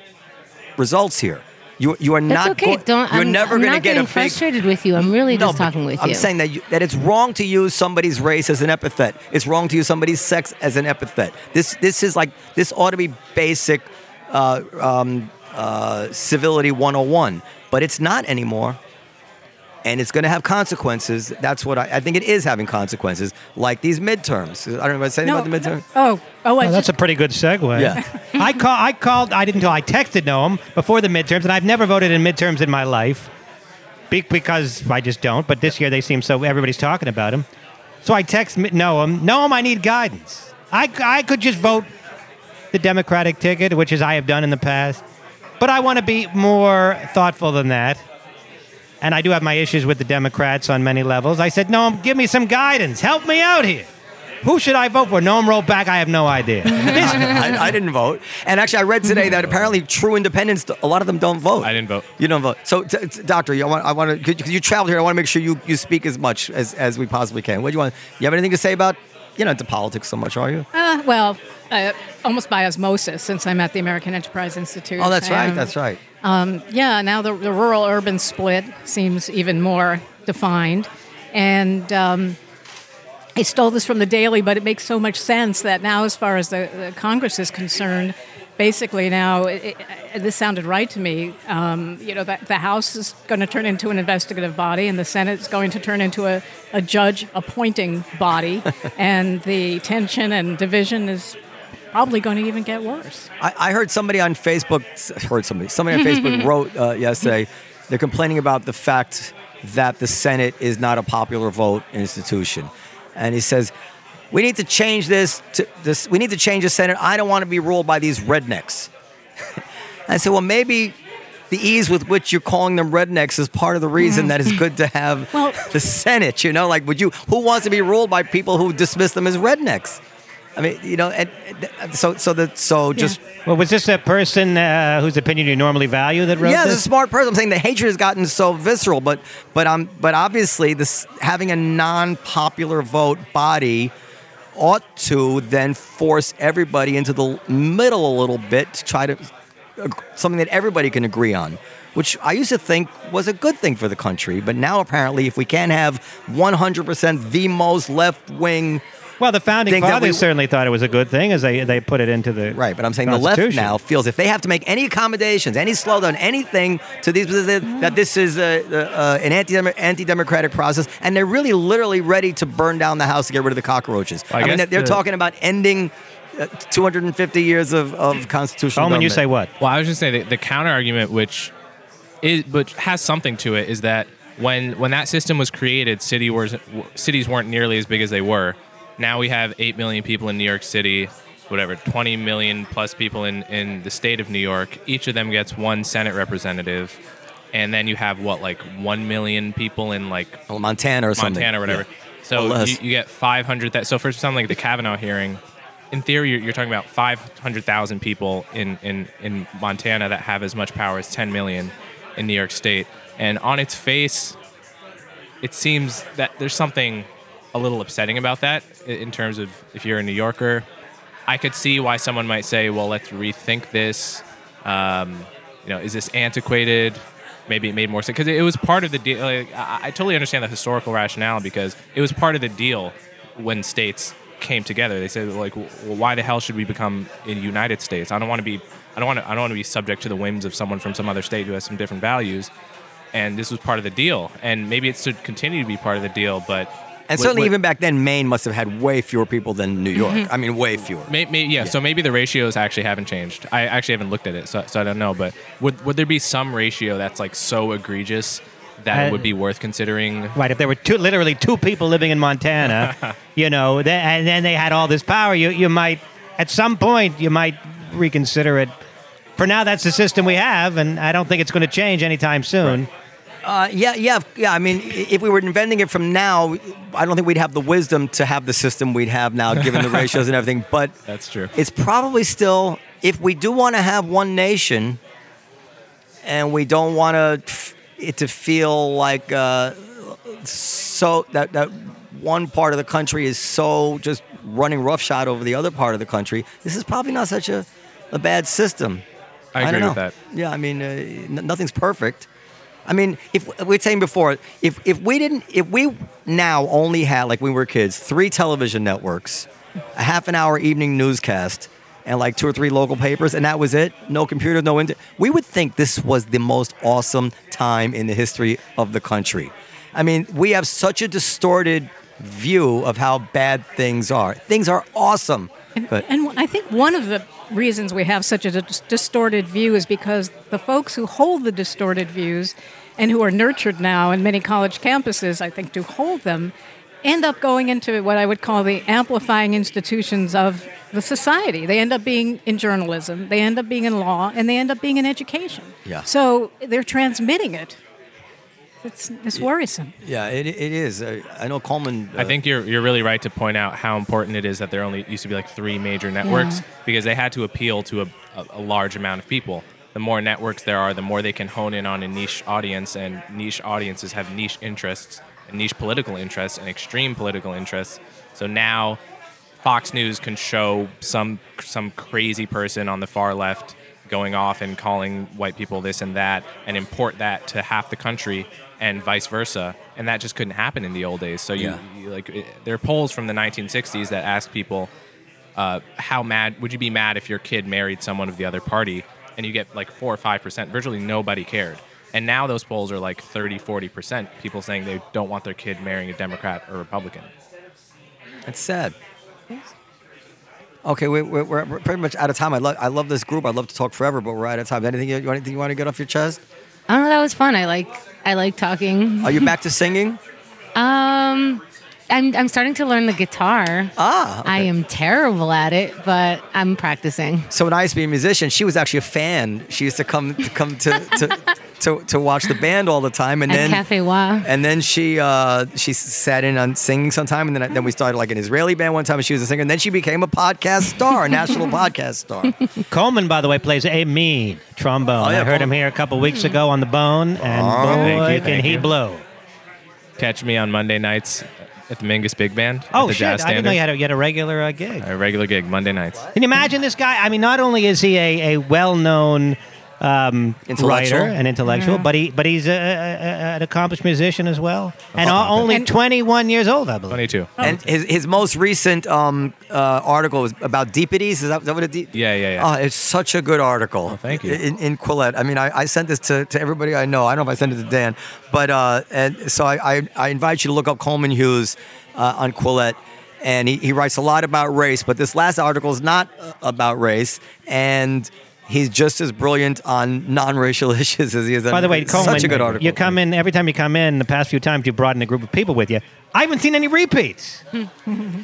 results here. You you are That's not. okay. go- Don't. you're I'm, never I'm going to not get a getting big. frustrated with you. I'm really just talking with you. I'm saying that you, that it's wrong to use somebody's race as an epithet. It's wrong to use somebody's sex as an epithet. This this is like this ought to be basic uh, um, uh, civility 101, but it's not anymore. And it's going to have consequences. That's what I, I think it is having consequences, like these midterms. I don't know what to say about the midterms. Oh, oh, I Oh, that's a pretty good segue. Yeah. I call. I called. I didn't tell. I texted Noam before the midterms, and I've never voted in midterms in my life, be- because I just don't. But this year they seem so. Everybody's talking about them. So I text Noam. Noam, I need guidance. I I could just vote the Democratic ticket, which is I have done in the past, but I want to be more thoughtful than that. And I do have my issues with the Democrats on many levels. I said, Noam, give me some guidance. Help me out here. Who should I vote for? Noam wrote back, I have no idea. This, I, I didn't vote. And actually, I read today that apparently true independents, a lot of them don't vote. I didn't vote. You don't vote. So, t- t- doctor, you, I want, I want to, because you traveled here, I want to make sure you, you speak as much as, as we possibly can. What do you want? You have anything to say about, you know, into politics so much, are you? Uh, well, uh, almost by osmosis, since I'm at the American Enterprise Institute. Oh, that's right. Um, That's right. Yeah, now the, the rural urban split seems even more defined. And um, I stole this from the Daily, but it makes so much sense that now, as far as the, the Congress is concerned, basically now, it, it, this sounded right to me. Um, you know, that the House is going to turn into an investigative body, and the Senate is going to turn into a, a judge appointing body, and the tension and division is probably going to even get worse. I, I heard somebody on Facebook, heard somebody, somebody on Facebook wrote uh, yesterday, they're complaining about the fact that the Senate is not a popular vote institution. And he says, we need to change this, to this, we need to change the Senate. I don't want to be ruled by these rednecks. I said, well, maybe the ease with which you're calling them rednecks is part of the reason that it's good to have Well- the Senate. You know, like, would you? Who wants to be ruled by people who dismiss them as rednecks? I mean, you know, and, and so so that so just well, was this a person uh, whose opinion you normally value that wrote yeah, as a smart person. I'm saying the hatred has gotten so visceral, but but um, but obviously this having a non-popular vote body ought to then force everybody into the middle a little bit to try to ag- something that everybody can agree on, which I used to think was a good thing for the country. But now apparently, if we can't have 100% the most left wing, Well, the founding Think fathers we- certainly thought it was a good thing as they they put it into the right? But I'm saying the left now feels if they have to make any accommodations, any slowdown, anything to these that this is a, a, an anti anti democratic process, and they're really literally ready to burn down the house to get rid of the cockroaches. I I, mean, they're, they're the- talking about ending. Uh, 250 years of, of constitutional Coleman, you say what? Well, I was just saying the, the counter argument, which is but has something to it, is that when when that system was created, city was, cities weren't nearly as big as they were. Now we have eight million people in New York City, whatever, 20 million plus people in in the state of New York. Each of them gets one Senate representative, and then you have what like one million people in like Well, Montana or something. Montana or whatever. Yeah. So less. you, you get 500. That so for something like the Kavanaugh hearing, in theory, you're, you're talking about 500,000 people in, in in Montana that have as much power as 10 million in New York State. And on its face, it seems that there's something a little upsetting about that in terms of if you're a New Yorker. I could see why someone might say, well, let's rethink this. Um, you know, is this antiquated? Maybe it made more sense because it was part of the deal. Like, I, totally understand the historical rationale because it was part of the deal when states came together. They said, like, well, why the hell should we become a United States? I don't want to be. I don't want to. I don't want to be subject to the whims of someone from some other state who has some different values. And this was part of the deal, and maybe it should continue to be part of the deal. But And what- certainly, what- even back then, Maine must have had way fewer people than New York. Mm-hmm. I mean, way fewer. May, may, yeah, so maybe the ratios actually haven't changed. I actually haven't looked at it, so, so I don't know. But would, would there be some ratio that's like so egregious that I- it would be uh, worth considering? Right, if there were two, literally two people living in Montana, you know, th- and then they had all this power, you you might, at some point, you might reconsider it. For now, that's the system we have, and I don't think it's going to change anytime soon. Uh, yeah, yeah, yeah. I mean, if we were inventing it from now, I don't think we'd have the wisdom to have the system we'd have now, given the ratios and everything. But That's true. it's probably still, if we do want to have one nation, and we don't want to it to feel like uh, so that that one part of the country is so just running roughshod over the other part of the country. This is probably not such a, a bad system. I don't agree know. with that. Yeah, I mean, uh, n- nothing's perfect. I mean, if we were saying before, if if we didn't, if we now only had like when we were kids, three television networks, a half an hour evening newscast, and like two or three local papers, and that was it. No computers, no internet. We would think this was the most awesome time in the history of the country. I mean, we have such a distorted view of how bad things are. Things are awesome, but And I think one of the reasons we have such a dis- distorted view is because the folks who hold the distorted views and who are nurtured now in many college campuses, I think, to hold them, end up going into what I would call the amplifying institutions of the society. They end up being in journalism, they end up being in law, and they end up being in education. Yeah. So they're transmitting it. It's, it's worrisome. yeah, it, it is. Uh, I know Coleman. Uh, I think you're you're really right to point out how important it is that there only used to be like three major networks because they had to appeal to a, a, a large amount of people. The more networks there are, the more they can hone in on a niche audience, and niche audiences have niche interests, and niche political interests, and extreme political interests. So now, Fox News can show some some crazy person on the far left going off and calling white people this and that, and import that to half the country, and vice versa. And that just couldn't happen in the old days. So you, Yeah. you like it, there are polls from the 1960s that ask people uh, how mad would you be mad if your kid married someone of the other party and you get like 4 or 5% virtually nobody cared and now those polls are like 30 40% people saying they don't want their kid marrying a democrat or republican It's sad. Okay, we, we, we're we're pretty much out of time. I love I love this group. I'd love to talk forever, but we're out of time. Anything you, anything you want to get off your chest? I don't know. That was fun. I like. I like talking. Are you back to singing? Um, I'm I'm starting to learn the guitar. Ah, okay. I am terrible at it, but I'm practicing. So when I used to be a musician, she was actually a fan. She used to come to come to to, to, to watch the band all the time, and At then Cafe Wha. and then she uh, she sat in on singing sometime, and then then we started like an Israeli band one time, and she was a singer, and then she became a podcast star, a national podcast star. Coleman, by the way, plays a mean trombone. Oh, yeah, I heard Coleman. him here a couple weeks ago on the Bone, and Oh, boy, thank you, can thank he you. blow. catch me on monday nights at the Mingus Big Band. at Oh the shit! Jazz I didn't know Standard. you had a, you had a regular uh, gig. a regular gig Monday nights. Can you imagine this guy? I mean, not only is he a, a well-known um, Intellectual. writer and intellectual, but he but he's a, a, a- an accomplished musician as well, and o- only And- 21 years old, I believe. 22. And his, his most recent um, uh, article was about deepities. Is that, is that what it? De- Yeah, yeah, yeah. Oh, it's such a good article. Oh, thank you. In, in Quillette. I mean, I, I sent this to, to everybody I know. I don't know if I sent it to Dan, but uh, and so I, I, I invite you to look up Coleman Hughes uh, on Quillette. And he, he writes a lot about race, but this last article is not uh, about race. And he's just as brilliant on non-racial issues as he is on By the way, Coleman, such a good article. you come in every time you come in. The past few times you've brought in a group of people with you. I haven't seen any repeats.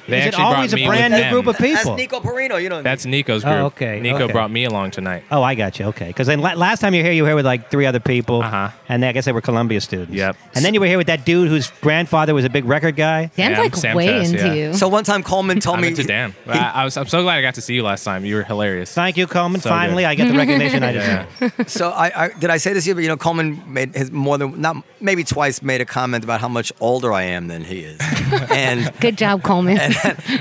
They Is it actually always brought a brand with new them. group of people? That's Nico Perino. You know. That's Nico's Oh, group. okay, Nico okay. brought me along tonight. Oh, I got you. Okay, because then la- last time you were here, you were here with like three other people, Uh-huh. and I guess they were Columbia students. Yep. And then you were here with that dude whose grandfather was a big record guy. Dan's Yeah, like Sam way Fest, into yeah. you. So one time Coleman told I'm me into Dan. I, I was, I'm so glad I got to see you last time. You were hilarious. Thank you, Coleman. So Finally, good. I get the recognition I Yeah. deserve. So I, I did I say this to you? But you know, Coleman made his more than not maybe twice made a comment about how much older I am than he is, and Good job, Coleman.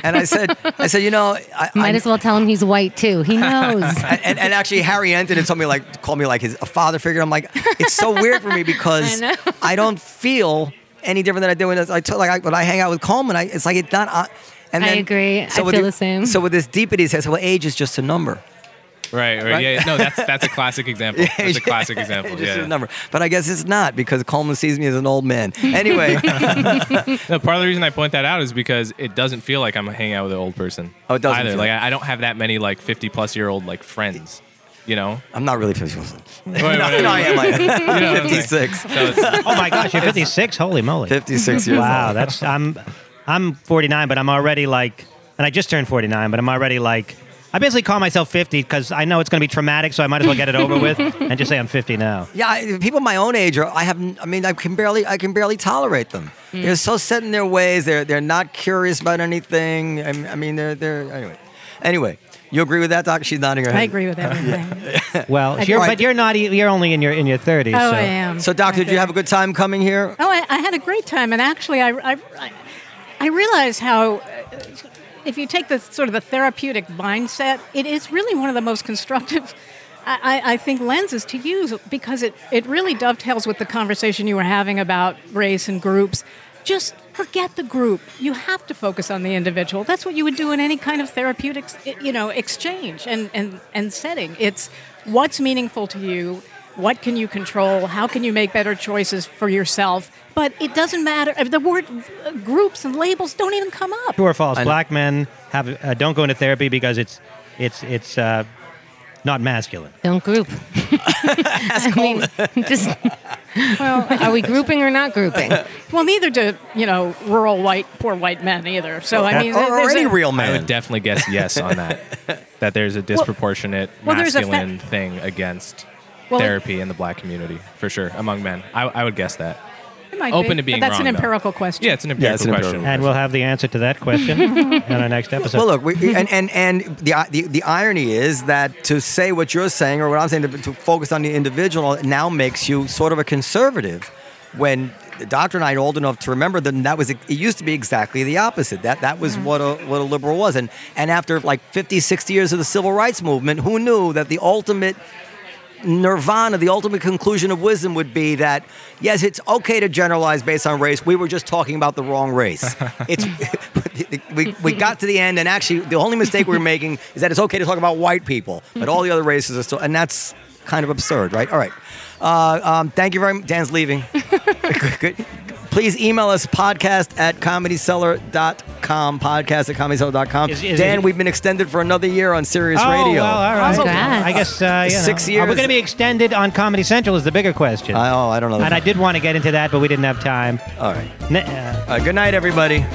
and I said I said you know I, Might I, as well tell him he's white too. He knows. and, and actually Harry entered and told me like called me like his a father figure. I'm like it's so weird for me because I I, don't feel any different than I do when I told like I, when I hang out with Coleman. I, it's like it's not. Uh, and I then, agree. I with feel the same. So with this deepity, he says, "Well, age is just a number." Right, right. Right? Yeah, no, that's that's a classic example. That's a classic example. Just Yeah. a number. But I guess it's not because Coleman sees me as an old man. Anyway, No, part of the reason I point that out is because it doesn't feel like I'm hanging out with an old person. Oh, it doesn't Either. feel Like like- I I don't have that many like 50 plus year old like friends. You know. I'm not really 50. Wait, no, wait, no, I am like You know I'm saying? 56. So Oh my gosh, you're 56. Holy moly! 56 years Wow, old. that's I'm I'm 49, but I'm already like, and I just turned 49, but I'm already like, I basically call myself 50 because I know it's going to be traumatic, so I might as well get it over with and just say I'm 50 now. Yeah, I, people my own age are. I have. I mean, I can barely. I can barely tolerate them. Mm. They're so set in their ways. They're they're not curious about anything. I mean, I mean they're they're anyway. Anyway, you agree with that, Doc? She's nodding her head. I agree with everything. Well, you're, but you're not. e- You're only in your in your 30s. Oh, so. I am. So, Doc, did you have a good time coming here? Oh, I, I had a great time, and actually, I, I, I- realize how, if you take the sort of the therapeutic mindset, it is really one of the most constructive. I I think lenses to use because it, it really dovetails with the conversation you were having about race and groups. Just forget the group. You have to focus on the individual. That's what you would do in any kind of therapeutic, you know, exchange and, and, and setting. It's what's meaningful to you, what can you control, how can you make better choices for yourself. But it doesn't matter. The word groups and labels don't even come up. True or false? I know. Black men have uh, don't go into therapy because it's it's it's uh, not masculine. Don't group. I mean, just well, are we grouping or not grouping? Well, neither do you know rural white poor white men either. So I mean, or, or any a- real I man. would definitely guess yes on that. that there's a disproportionate well, there's a fa- masculine thing against Well, it- therapy in the black community for sure among men. I, I would guess that. it might open be, to being but that's wrong, an though. empirical question. Yeah, it's an Yeah, empirical it's an question. empirical And we'll have the answer to that question in our next episode. Well, look, we, and and and the, the the irony is that to say what you're saying or what I'm saying to, to focus on the individual now makes you sort of a conservative. When the doctor and I are old enough to remember that that was it used to be exactly the opposite. That that was mm-hmm. what a what a liberal was. And and after like 50, 60 years of the civil rights movement, who knew that the ultimate nirvana, the ultimate conclusion of wisdom would be that yes, it's okay to generalize based on race. We were just talking about the wrong race. It's we, we got to the end, and actually, the only mistake we're making is that it's okay to talk about white people, but all the other races are still, and that's kind of absurd, right? All right. Uh, um, thank you very much. Dan's leaving. Good- good. Please email us podcast at comedycellar.com, podcast at comedycellar.com. Is- is Dan, it- we've been extended for another year on Sirius oh, Radio. well, all right. Congrats. I guess uh, you know. Six Are we going to be extended on Comedy Central? Is the bigger question. I- oh, I don't know. and I did want to get into that, but we didn't have time. All right. Ne- uh, Uh, good night, everybody.